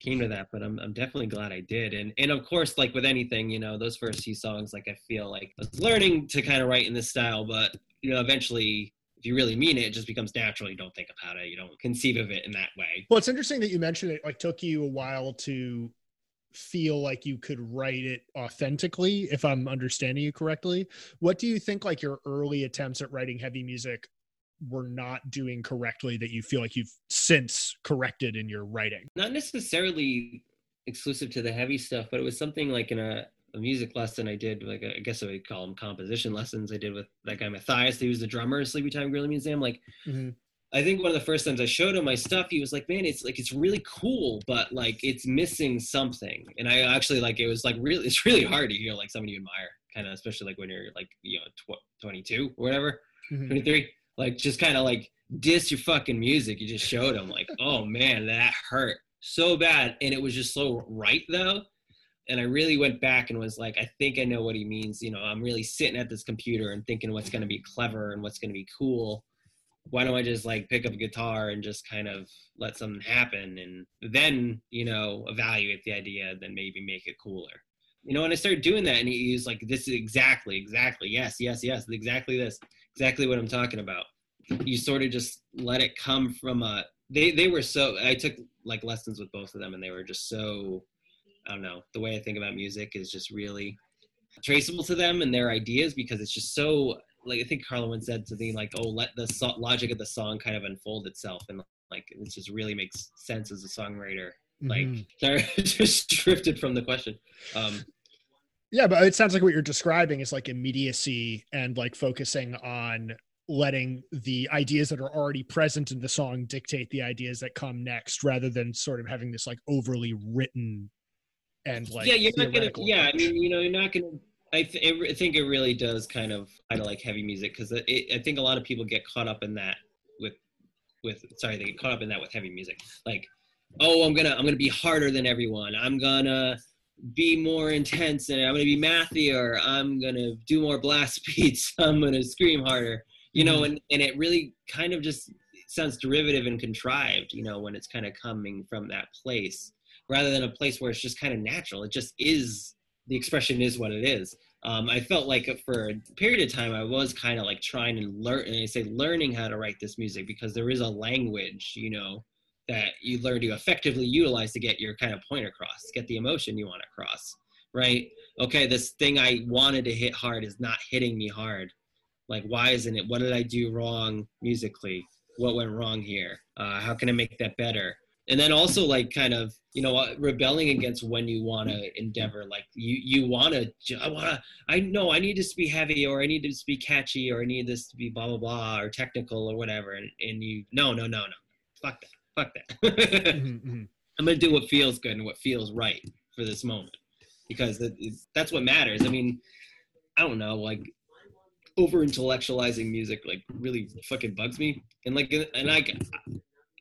came to that, but I'm I'm definitely glad I did. And and of course, like with anything, you know, those first few songs, like I feel like I was learning to kind of write in this style, but you know, eventually if you really mean it, it just becomes natural. You don't think about it. You don't conceive of it in that way. Well, it's interesting that you mentioned it like took you a while to feel like you could write it authentically if i'm understanding you correctly what do you think like your early attempts at writing heavy music were not doing correctly that you feel like you've since corrected in your writing not necessarily exclusive to the heavy stuff but it was something like in a, a music lesson i did like a, I guess i would call them composition lessons i did with that guy matthias he was the drummer at sleepytime gorilla museum like mm-hmm. I think one of the first times I showed him my stuff, he was like, "Man, it's like it's really cool, but like it's missing something." And I actually like it was like really it's really hard to hear like somebody you admire, kind of especially like when you're like you know tw- 22 or whatever, mm-hmm. 23, like just kind of like diss your fucking music. You just showed him like, "Oh man, that hurt so bad," and it was just so right though. And I really went back and was like, I think I know what he means. You know, I'm really sitting at this computer and thinking what's going to be clever and what's going to be cool why don't I just like pick up a guitar and just kind of let something happen and then, you know, evaluate the idea, then maybe make it cooler. You know, and I started doing that and he was like, this is exactly, exactly, yes, yes, yes, exactly this, exactly what I'm talking about. You sort of just let it come from a, they, they were so, I took like lessons with both of them and they were just so, I don't know, the way I think about music is just really traceable to them and their ideas because it's just so like I think Carla said something like, "Oh, let the so- logic of the song kind of unfold itself," and like it just really makes sense as a songwriter. Mm-hmm. Like, sorry, just drifted from the question. Um, yeah, but it sounds like what you're describing is like immediacy and like focusing on letting the ideas that are already present in the song dictate the ideas that come next rather than sort of having this like overly written and like yeah you're not gonna yeah i mean you know you're not gonna I, th- I think it really does kind of kind of like heavy music because I think a lot of people get caught up in that with with sorry they get caught up in that with heavy music. Like oh I'm gonna I'm gonna be harder than everyone. I'm gonna be more intense and I'm gonna be mathier. I'm gonna do more blast beats. I'm gonna scream harder. You know mm-hmm. and and it really kind of just sounds derivative and contrived you know when it's kind of coming from that place rather than a place where it's just kind of natural. It just is the expression is what it is. Um, I felt like for a period of time I was kind of like trying to learn, and I say learning how to write this music because there is a language, you know, that you learn to effectively utilize to get your kind of point across, get the emotion you want across, right? Okay, this thing I wanted to hit hard is not hitting me hard. Like, why isn't it? What did I do wrong musically? What went wrong here? Uh, how can I make that better? And then also like kind of you know rebelling against when you want to endeavor like you you want to i want to i know i need this to be heavy or i need this to be catchy or i need this to be blah blah blah or technical or whatever. And, and you no no no no. Fuck that. Fuck that. Mm-hmm, mm-hmm. i'm gonna do what feels good and what feels right for this moment. Because that's what matters. I mean i don't know like over intellectualizing music like really fucking bugs me. And like and i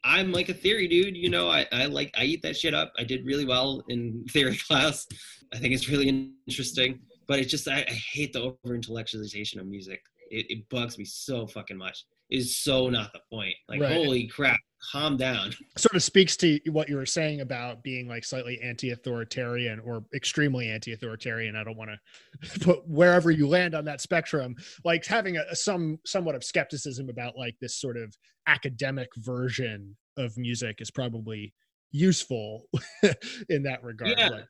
I'm like a theory dude. You know, I, I like I eat that shit up. I did really well in theory class. I think it's really interesting, but it's just I, I hate the over intellectualization of music. It, it, bugs me so fucking much. It is so not the point. Like right. holy crap, calm down. Sort of speaks to what you were saying about being like slightly anti-authoritarian or extremely anti-authoritarian. I don't want to put wherever you land on that spectrum, like having a, some somewhat of skepticism about like this sort of academic version of music is probably useful in that regard. Yeah. Like,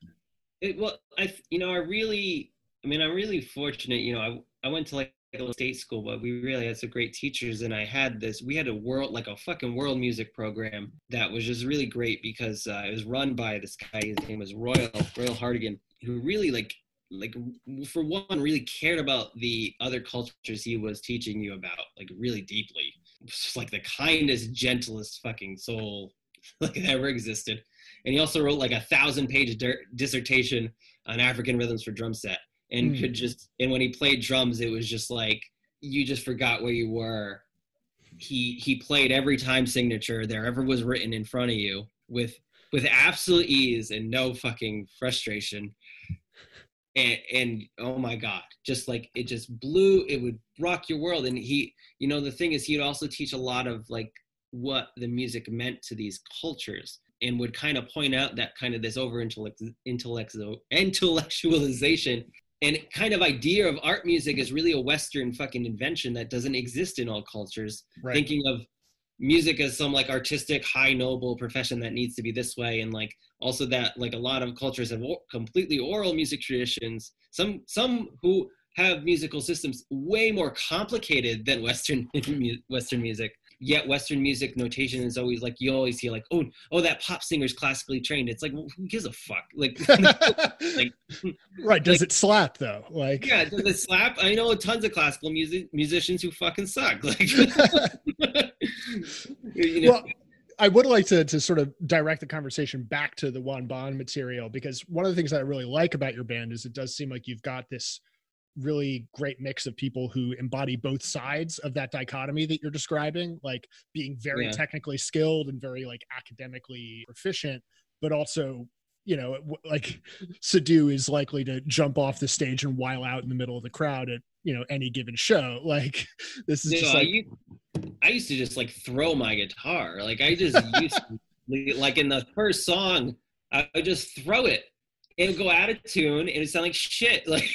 it, well, I you know I really I mean I'm really fortunate. You know I I went to like a little state school, but we really had some great teachers, and I had this. We had a world like a fucking world music program that was just really great because uh, it was run by this guy. His name was Royal Royal Hartigan, who really like like for one really cared about the other cultures he was teaching you about like really deeply just like the kindest gentlest fucking soul like that ever existed and he also wrote like a thousand page dissertation on african rhythms for drum set and mm. could just and when he played drums it was just like you just forgot where you were. He he played every time signature there ever was written in front of you with with absolute ease and no fucking frustration. And and oh my god just like it just blew it would rock your world. And he you know the thing is he'd also teach a lot of like what the music meant to these cultures and would kind of point out that kind of this over intellect, intellectualization and kind of idea of art music is really a western fucking invention that doesn't exist in all cultures. Right. thinking of music as some like artistic high noble profession that needs to be this way. And like also that like a lot of cultures have completely oral music traditions. Some some who have musical systems way more complicated than western western music yet Western music notation is always like you always hear like oh oh that pop singer's classically trained. It's like well, who gives a fuck? Like, like right? Does like, it slap though? Like yeah, does it slap? I know tons of classical music musicians who fucking suck. Like you know. Well, I would like to to sort of direct the conversation back to the Juan Bon material because one of the things that I really like about your band is it does seem like you've got this really great mix of people who embody both sides of that dichotomy that you're describing like being very yeah. technically skilled and very like academically proficient but also you know like Sadhu is likely to jump off the stage and while out in the middle of the crowd at you know any given show. Like this is just like I used, I used to just like throw my guitar. Like I just used to, like in the first song I would just throw it. It would go out of tune and it sound like shit. Like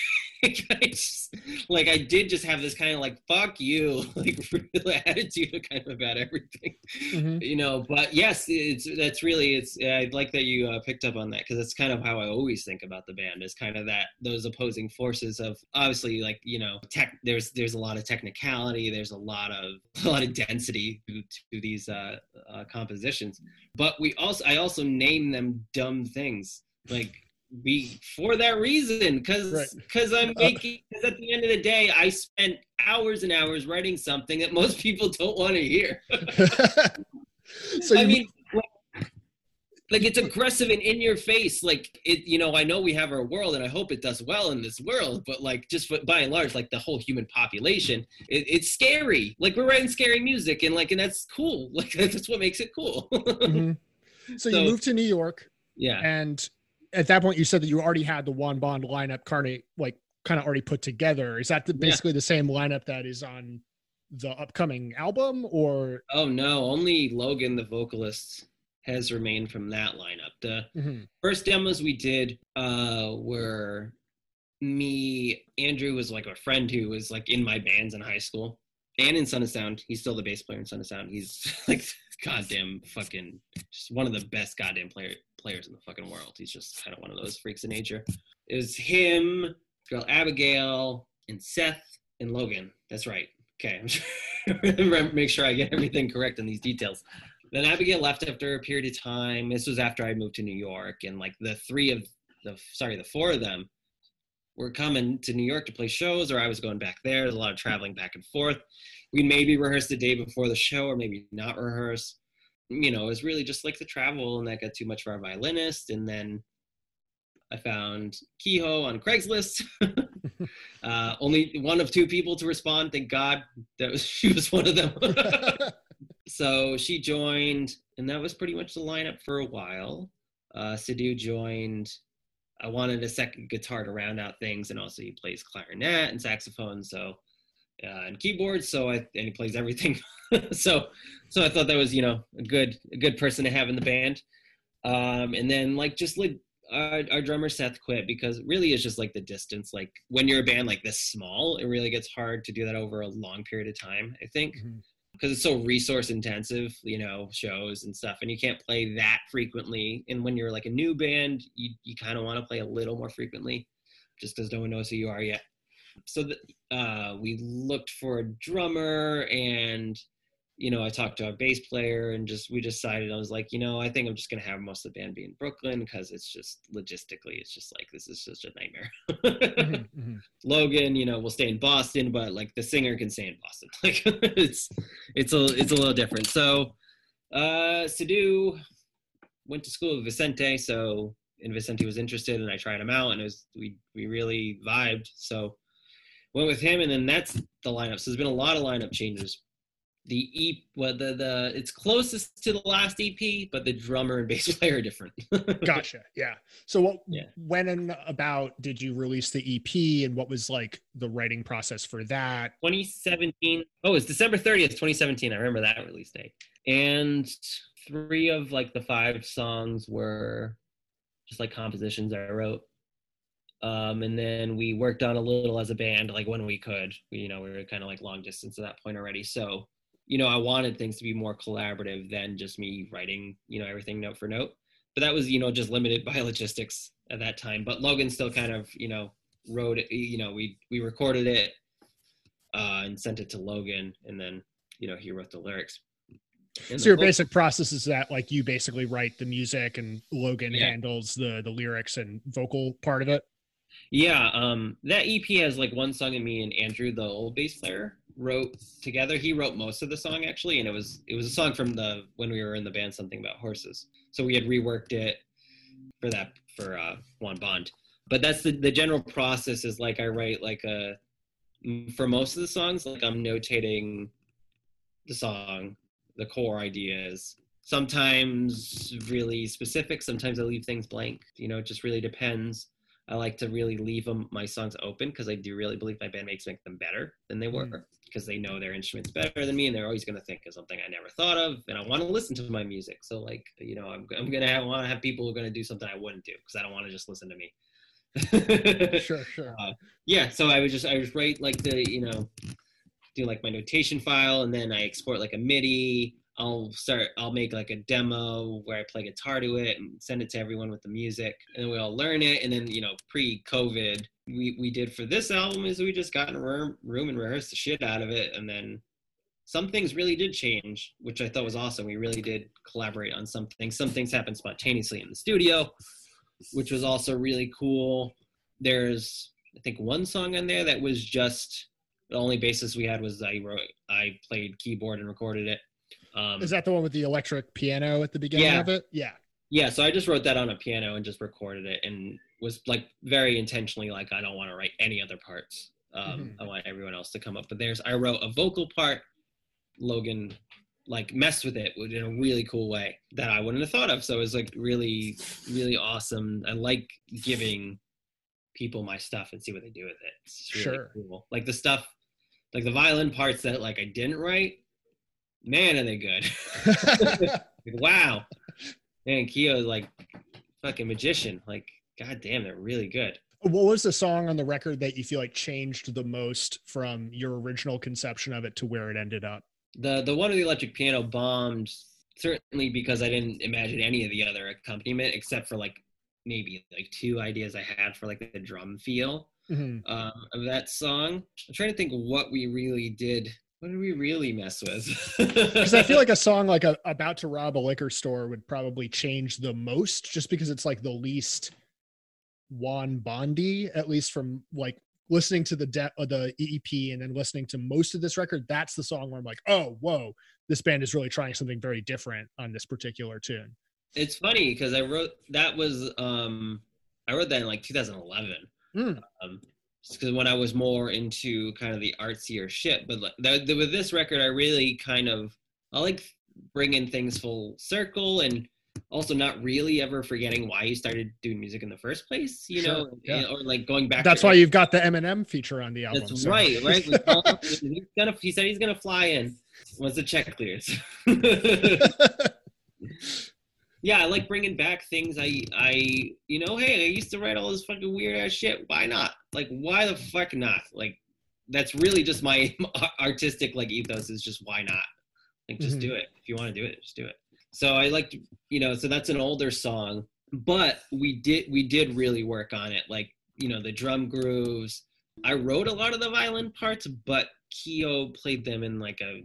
just, like I did just have this kind of like fuck you like attitude kind of about everything, mm-hmm. you know. But yes, it's that's really it's. I like that you uh, picked up on that because that's kind of how I always think about the band is kind of that those opposing forces of obviously like you know tech. There's there's a lot of technicality. There's a lot of a lot of density to, to these uh, uh, compositions, but we also I also name them dumb things like be for that reason because because right. i'm making because at the end of the day i spent hours and hours writing something that most people don't want to hear. So i mean like, like it's aggressive and in your face like it you know i know we have our world and i hope it does well in this world but like just by and large like the whole human population it, it's scary. Like we're writing scary music and like and that's cool. Like that's what makes it cool. Mm-hmm. so, so you moved to new york yeah. and at that point you said that you already had the one Bon lineup kind of like kind of already put together. Is that the, basically yeah. the same lineup that is on the upcoming album or Oh no, only Logan the vocalist has remained from that lineup. The mm-hmm. first demos we did uh were me Andrew was like a friend who was like in my bands in high school and in Son of Sound. He's still the bass player in Son of Sound. He's like goddamn fucking just one of the best goddamn player players in the fucking world. He's just kind of one of those freaks of nature. It was him, girl Abigail, and Seth and Logan. That's right. Okay, I'm sure make sure I get everything correct in these details. Then Abigail left after a period of time. This was after I moved to New York, and like the three of the sorry, the four of them were coming to New York to play shows, or I was going back there. There's a lot of traveling back and forth. We maybe rehearsed the day before the show, or maybe not rehearse you know, it was really just like the travel, and that got too much for our violinist. And then I found Kehoe on Craigslist. uh, only one of two people to respond. Thank God that was she was one of them. so she joined, and that was pretty much the lineup for a while. Uh, Sadhu joined. I wanted a second guitar to round out things, and also he plays clarinet and saxophone. So uh, and keyboards. So I and he plays everything. so so I thought that was you know a good a good person to have in the band. Um, and then like just like our, our, drummer Seth quit because really it's just like the distance. Like when you're a band like this small, it really gets hard to do that over a long period of time. I think. Mm-hmm because it's so resource intensive, you know, shows and stuff, and you can't play that frequently. And when you're like a new band, you you kind of want to play a little more frequently, just because no one knows who you are yet so the, uh, we looked for a drummer and you know i talked to our bass player and just we decided i was like you know i think i'm just going to have most of the band be in brooklyn because it's just logistically it's just like this is just a nightmare. Mm-hmm, mm-hmm. logan you know will stay in boston but like the singer can stay in boston. Like it's it's a it's a little different. So uh Sadhu went to school with vicente so and vicente was interested and i tried him out and it was we we really vibed. So went with him, and then that's the lineup. So there's been a lot of lineup changes. The E, well, the the it's closest to the last EP, but the drummer and bass player are different. gotcha. Yeah. So what? Yeah. When and about did you release the EP, and what was like the writing process for that? 2017. Oh, it's December 30th, 2017. I remember that release date. and three of like the five songs were just like compositions I wrote. Um, and then we worked on a little as a band, like when we could. We, you know, we were kind of like long distance at that point already. So, you know, I wanted things to be more collaborative than just me writing, you know, everything note for note. But that was, you know, just limited by logistics at that time. But Logan still kind of, you know, wrote it. You know, we we recorded it uh, and sent it to Logan, and then you know he wrote the lyrics. And so your basic process is that like you basically write the music and Logan yeah. handles the the lyrics and vocal part of it. Yeah, um, that EP has like one song and me and Andrew, the old bass player, wrote together. He wrote most of the song actually, and it was it was a song from the when we were in the band, something about horses. So we had reworked it for that for uh, Juan Bond. But that's the the general process. Is like I write like a for most of the songs, like I'm notating the song, the core ideas. Sometimes really specific. Sometimes I leave things blank. You know, it just really depends. I like to really leave them my songs open because I do really believe my bandmates make them better than they were because mm. they know their instruments better than me and they're always going to think of something I never thought of and I want to listen to my music. So like you know I'm I'm gonna want to have people who are going to do something I wouldn't do because I don't want to just listen to me. sure, sure. Uh, yeah, so I would just I would write like the you know do like my notation file and then I export like a MIDI. I'll start I'll make like a demo where I play guitar to it and send it to everyone with the music and then we all learn it and then you know pre-COVID we we did for this album is we just got in a room, room and rehearsed the shit out of it and then some things really did change, which I thought was awesome. We really did collaborate on something. Some things happened spontaneously in the studio which was also really cool. There's I think one song in there that was just the only basis we had was I wrote I played keyboard and recorded it. Um, Is that the one with the electric piano at the beginning yeah. of it? Yeah. Yeah, so I just wrote that on a piano and just recorded it and was like very intentionally like I don't want to write any other parts. Um, mm-hmm. I want everyone else to come up. But there's I wrote a vocal part. Logan like messed with it in a really cool way that I wouldn't have thought of. So it was like really, really awesome. I like giving people my stuff and see what they do with it. It's really sure. cool. Like the stuff, like the violin parts that like I didn't write, man, are they good. like, wow. Man, Keo's like fucking magician. Like, god damn, they're really good. What was the song on the record that you feel like changed the most from your original conception of it to where it ended up? the the one with the electric piano bombed certainly because I didn't imagine any of the other accompaniment except for like maybe like two ideas I had for like the drum feel mm-hmm. um, of that song. I'm trying to think what we really did. What did we really mess with? Because I feel like a song like a, "About to Rob a Liquor Store" would probably change the most, just because it's like the least Juan Bondy, at least from like listening to the de- uh, the EP and then listening to most of this record, that's the song where I'm like, oh, whoa, this band is really trying something very different on this particular tune. It's funny because I wrote that was um I wrote that in like 2011. Mm. Um, because when I was more into kind of the artsier shit, but like, the, the, with this record, I really kind of I like bringing things full circle and also not really ever forgetting why you started doing music in the first place, you sure, know, yeah. Eh, or like going back. That's why like, you've got the Eminem feature on the album. That's so. right, right. he's gonna, he said he's gonna fly in once the check clears. yeah, I like bringing back things I, I, you know, hey, I used to write all this fucking weird ass shit. Why not? Like, why the fuck not? Like, that's really just my artistic like ethos is just why not? Like, just mm-hmm. do it. If you want to do it, just do it so I like you know so that's an older song but we did we did really work on it like you know the drum grooves I wrote a lot of the violin parts but Keo played them in like a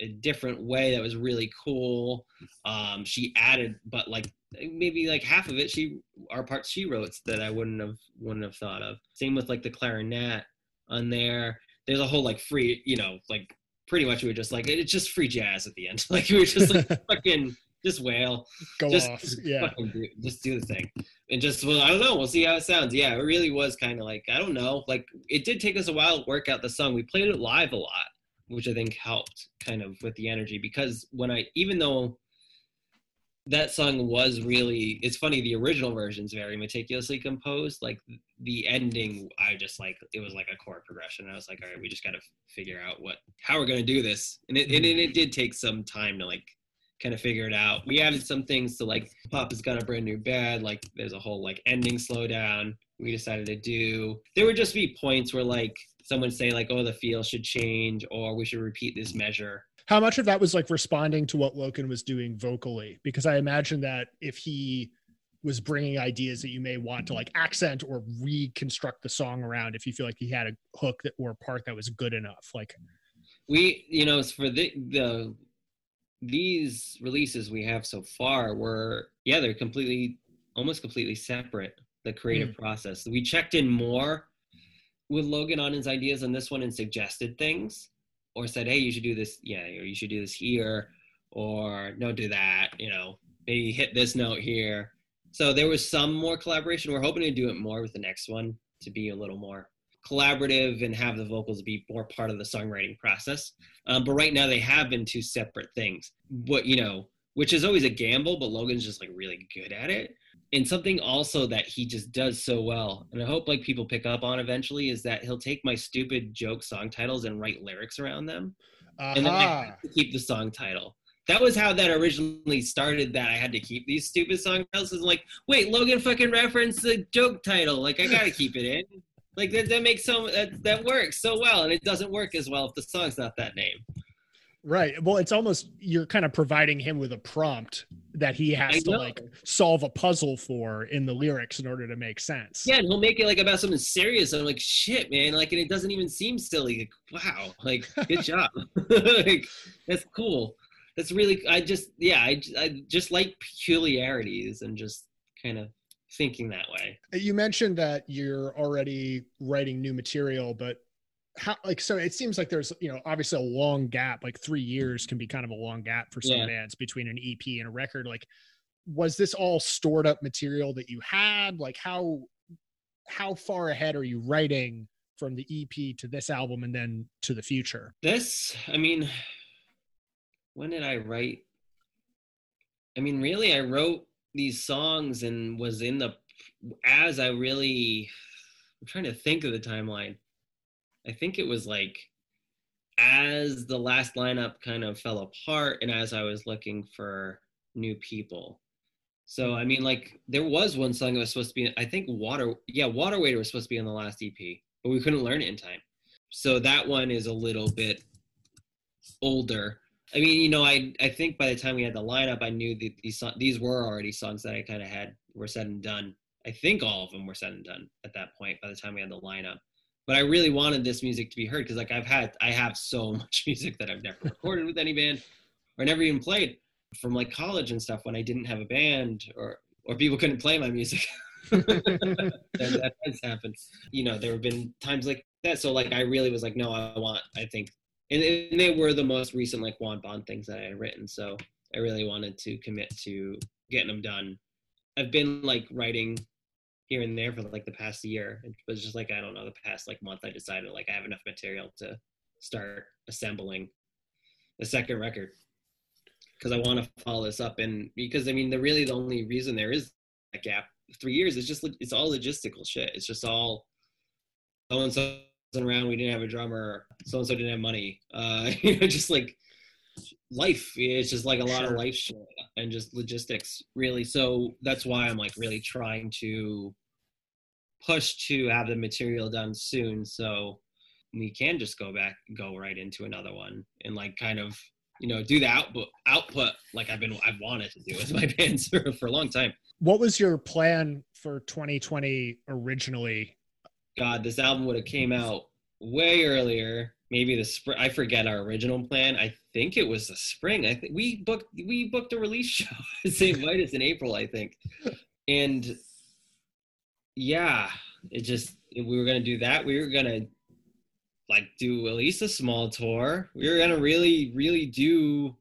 a different way that was really cool. Um she added but like maybe like half of it she our parts she wrote that I wouldn't have wouldn't have thought of. Same with like the clarinet on there. There's a whole like free you know like pretty much we were just like it's just free jazz at the end. Like we were just like fucking just wail, go just, off, yeah, do, just do the thing, and just well, I don't know, we'll see how it sounds. Yeah, it really was kind of like I don't know, like it did take us a while to work out the song. We played it live a lot, which I think helped kind of with the energy because when I even though that song was really it's funny the original version's very meticulously composed like the ending i just like it was like a chord progression i was like all right we just got to figure out what how we're going to do this and it, and it, it did take some time to like kind of figure it out. We added some things to like pop has got a brand new bed, like there's a whole like ending slowdown we decided to do. There would just be points where like someone say like, oh, the feel should change or we should repeat this measure. How much of that was like responding to what Logan was doing vocally? Because I imagine that if he was bringing ideas that you may want to like accent or reconstruct the song around if you feel like he had a hook that or a part that was good enough like we you know for the the these releases we have so far were yeah they're completely almost completely separate the creative mm. process we checked in more with logan on his ideas on this one and suggested things or said hey you should do this yeah or you should do this here or don't do that you know maybe hit this note here so there was some more collaboration we're hoping to do it more with the next one to be a little more collaborative and have the vocals be more part of the songwriting process. Um, but right now they have been two separate things. What you know, which is always a gamble, but Logan's just like really good at it. And something also that he just does so well, and I hope like people pick up on eventually, is that he'll take my stupid joke song titles and write lyrics around them, uh-huh. and then I have to keep the song title. That was how that originally started. That I had to keep these stupid song titles. Is like, wait, Logan fucking referenced the joke title. Like, I gotta keep it in. Like that, that makes so that, that works so well, and it doesn't work as well if the song's not that name. Right. Well, it's almost you're kind of providing him with a prompt that he has to like solve a puzzle for in the lyrics in order to make sense. Yeah, and he'll make it like about something serious. I'm like, shit, man. Like, and it doesn't even seem silly. Like, wow. Like, good job. like, that's cool. That's really. I just, yeah, I, I just like peculiarities and just kind of thinking that way. You mentioned that you're already writing new material, but how like so it seems like there's you know obviously a long gap like three years can be kind of a long gap for some yeah. bands between an ep and a record like was this all stored up material that you had like how how far ahead are you writing from the ep to this album and then to the future this i mean when did i write i mean really i wrote these songs and was in the as I really I'm trying to think of the timeline. I think it was like as the last lineup kind of fell apart and as I was looking for new people. So I mean like there was one song that was supposed to be I think Water yeah, Water Waiter was supposed to be on the last EP, but we couldn't learn it in time. So that one is a little bit older I mean, you know, I I think by the time we had the lineup, I knew that these these were already songs that I kind of had were said and done. I think all of them were said and done at that point by the time we had the lineup. But I really wanted this music to be heard because like I've had I have so much music that I've never recorded with any band or never even played from like college and stuff when I didn't have a band or or people couldn't play my music. that, that. You know, there have been times like that. So like I really was like, no, I want I think and, and they were the most recent like Juan Bond things that I had written. So I really wanted to commit to getting them done. I've been like writing here and there for like the past year. It was just like I don't know the past like month. I decided like I have enough material to start assembling the second record because I want to follow this up and because I mean the really the only reason there is a gap three years is just it's all logistical shit. It's just all so and so around. We didn't have a drummer. So and so didn't have money. Uh, you know, just like life. It's just like a lot sure. of life shit and just logistics, really. So that's why I'm like really trying to push to have the material done soon, so we can just go back, go right into another one, and like kind of you know do the output output like I've been I've wanted to do with my bands for, for a long time. What was your plan for 2020 originally? God, this album would have came out way earlier. Maybe the spring. I forget our original plan. I think it was the spring. I think we booked we booked a release show at St. Vitus in April. I think, and yeah, it just we were gonna do that. We were gonna like do at least a small tour. We were gonna really really do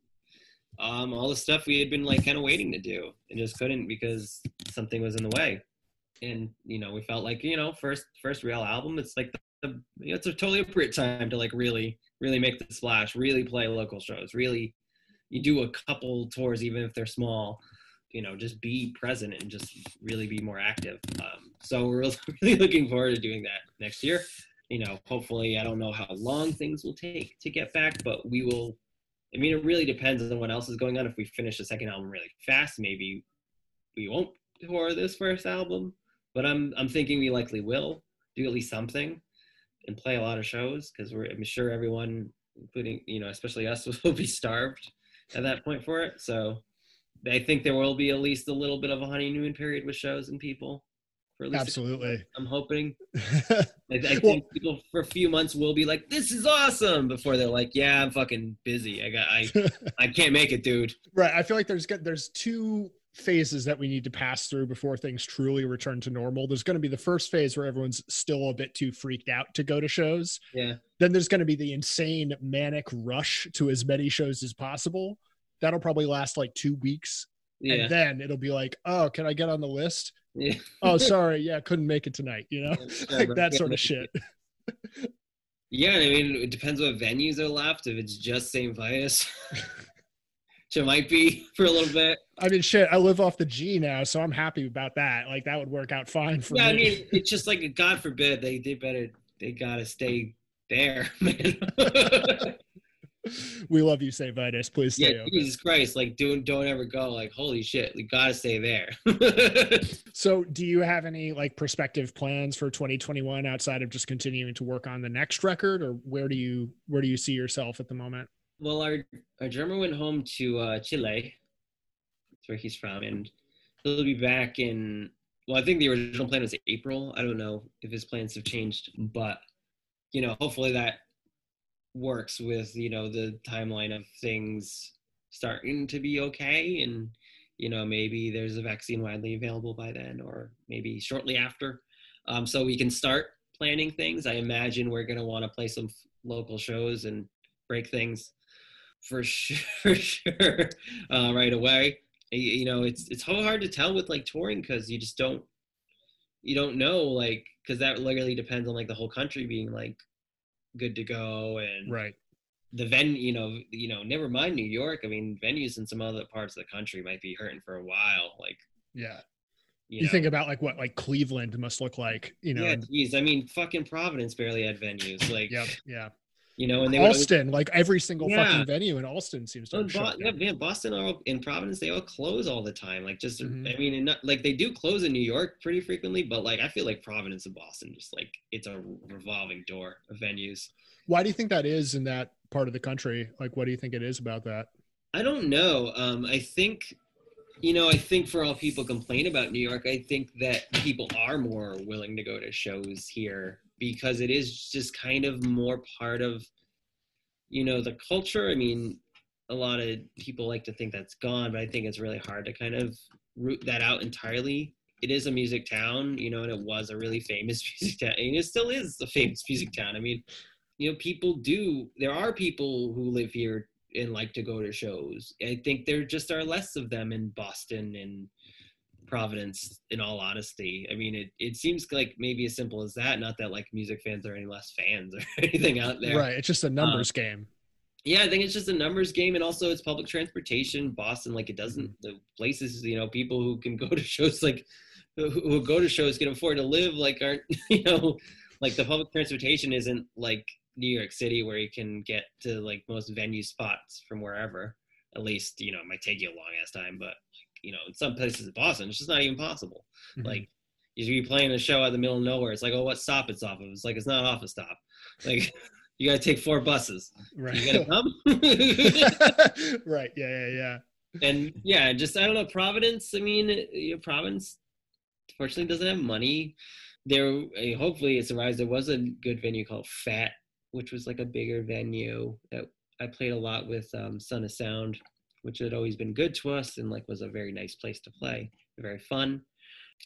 um, all the stuff we had been like kind of waiting to do and just couldn't because something was in the way and you know we felt like you know first first real album it's like the, it's a totally appropriate time to like really really make the splash really play local shows really you do a couple tours even if they're small you know just be present and just really be more active um, so we're really looking forward to doing that next year you know hopefully i don't know how long things will take to get back but we will I mean, it really depends on what else is going on. If we finish the second album really fast, maybe we won't tour this first album. But I'm I'm thinking we likely will do at least something and play a lot of shows because we're I'm sure everyone, including you know especially us, will be starved at that point for it. So I think there will be at least a little bit of a honeymoon period with shows and people. For at least Absolutely. I'm hoping. I, I think well, people for a few months will be like, "This is awesome," before they're like, "Yeah, I'm fucking busy. I got, I, I can't make it, dude." Right. I feel like there's there's two phases that we need to pass through before things truly return to normal. There's going to be the first phase where everyone's still a bit too freaked out to go to shows. Yeah. Then there's going to be the insane manic rush to as many shows as possible. That'll probably last like two weeks. Yeah. And then it'll be like, oh, can I get on the list? Yeah. oh, sorry. Yeah, couldn't make it tonight. You know, yeah, like that sort of shit. yeah, I mean, it depends what venues are left. If it's just St. Vitus, it might be for a little bit. I mean, shit, I live off the G now, so I'm happy about that. Like that would work out fine for yeah, me. I mean, it's just like God forbid they they better they gotta stay there, man. we love you, St. Vitus. Please stay. Yeah, open. Jesus Christ! Like, don't don't ever go. Like, holy shit, we gotta stay there. so, do you have any like prospective plans for 2021 outside of just continuing to work on the next record, or where do you where do you see yourself at the moment? Well, our our drummer went home to uh, Chile. That's where he's from, and he'll be back in. Well, I think the original plan was April. I don't know if his plans have changed, but you know, hopefully that works with you know the timeline of things starting to be okay, and you know maybe there's a vaccine widely available by then, or maybe shortly after, um, so we can start planning things. I imagine we're going to want to play some local shows and break things for sure, for sure uh, right away. You know, it's it's so hard to tell with like touring because you just don't you don't know like because that literally depends on like the whole country being like good to go and right the venue you know you know never mind new york i mean venues in some other parts of the country might be hurting for a while like yeah you, you know. think about like what like cleveland must look like you know yeah geez, i mean fucking providence barely had venues like yeah yeah you know, and they Austin, like every single yeah. fucking venue in Austin seems to. Bo- yeah, man, Boston all, in Providence, they all close all the time. Like, just mm-hmm. I mean, not, like they do close in New York pretty frequently, but like I feel like Providence and Boston, just like it's a revolving door of venues. Why do you think that is in that part of the country? Like, what do you think it is about that? I don't know. Um, I think, you know, I think for all people complain about New York, I think that people are more willing to go to shows here because it is just kind of more part of you know the culture. I mean a lot of people like to think that's gone but i think it's really hard to kind of root that out entirely. It is a music town you know and it was a really famous music town and it still is a famous music town. I mean you know people do there are people who live here and like to go to shows. I think there just are less of them in boston and Providence, in all honesty. I mean, it, it seems like maybe as simple as that, not that like music fans are any less fans or anything out there. Right. It's just a numbers um, game. Yeah, I think it's just a numbers game. And also it's public transportation. Boston, like it doesn't, mm-hmm. the places, you know, people who can go to shows, like who, who go to shows can afford to live, like aren't, you know, like the public transportation isn't like New York City where you can get to like most venue spots from wherever. At least, you know, it might take you a long ass time, but you know, in some places in Boston, it's just not even possible. Mm-hmm. Like you should be playing a show out in the middle of nowhere. It's like, oh, what stop it's off of? It's like it's not off a stop. Like you got to take four buses. Right. You got to come. right. Yeah. Yeah. Yeah. And yeah, just I don't know. Providence. I mean, you know, Providence, fortunately, doesn't have money. There, hopefully, it survives. There was a good venue called Fete, which was like a bigger venue that I played a lot with um, Son of Sound which had always been good to us and like was a very nice place to play, very fun,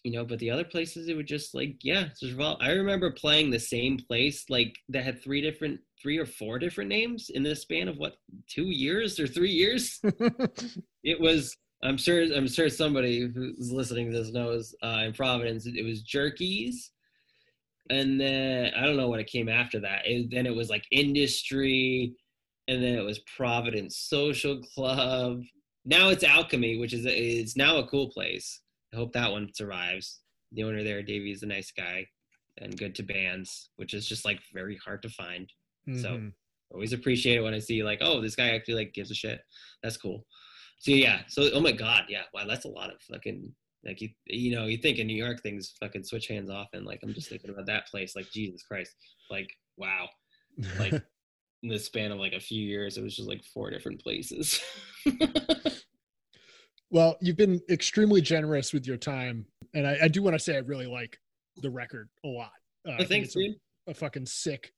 you know. But the other places, it would just like yeah, just I remember playing the same place like that had three different, three or four different names in the span of what two years or three years. it was. I'm sure. I'm sure somebody who's listening to this knows. Uh, in Providence, it was Jerkies and then I don't know what it came after that. It, then it was like industry, and then it was Providence Social Club. Now it's Alchemy, which is is now a cool place. I hope that one survives. The owner there, Davey, is a nice guy and good to bands, which is just like very hard to find. Mm-hmm. So always appreciate it when I see like, oh, this guy actually like gives a shit. That's cool. So yeah, so oh my god, yeah, wow, that's a lot of fucking like you you know you think in New York things fucking switch hands often. Like I'm just thinking about that place. Like Jesus Christ, like wow, like in the span of like a few years, it was just like four different places. well, you've been extremely generous with your time, and I, I do want to say I really like the record a lot. Uh, oh, thanks, dude. A, a fucking sick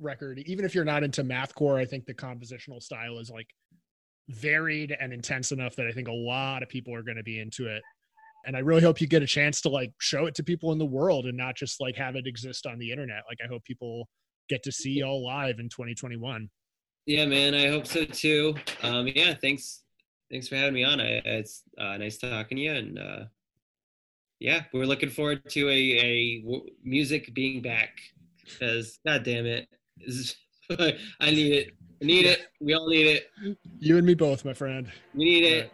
record. Even if you're not into mathcore, I think the compositional style is like varied and intense enough that I think a lot of people are going to be into it. And I really hope you get a chance to like show it to people in the world and not just like have it exist on the internet. Like I hope people get to see y'all live in 2021. Yeah, man, I hope so too. Um, yeah, thanks, thanks for having me on. I, it's uh, nice talking to you, and uh, yeah, we're looking forward to a, a music being back because, god damn it, I need it. I need it. We all need it. You and me both, my friend. We need it. Right.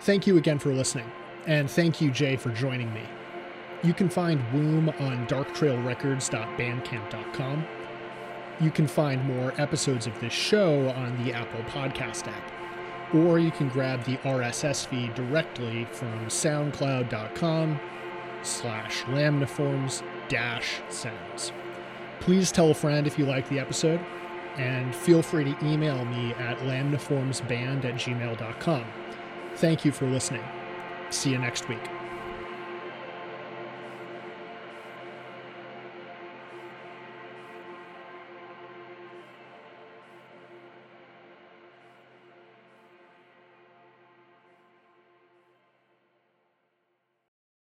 Thank you again for listening, and thank you, Jay, for joining me. You can find Womb on darktrailrecords.bandcamp.com. You can find more episodes of this show on the Apple Podcast app, or you can grab the RSS feed directly from soundcloud.com slash lamniforms dash sounds. Please tell a friend if you like the episode, and feel free to email me at lamniformsband at gmail.com. Thank you for listening. See you next week.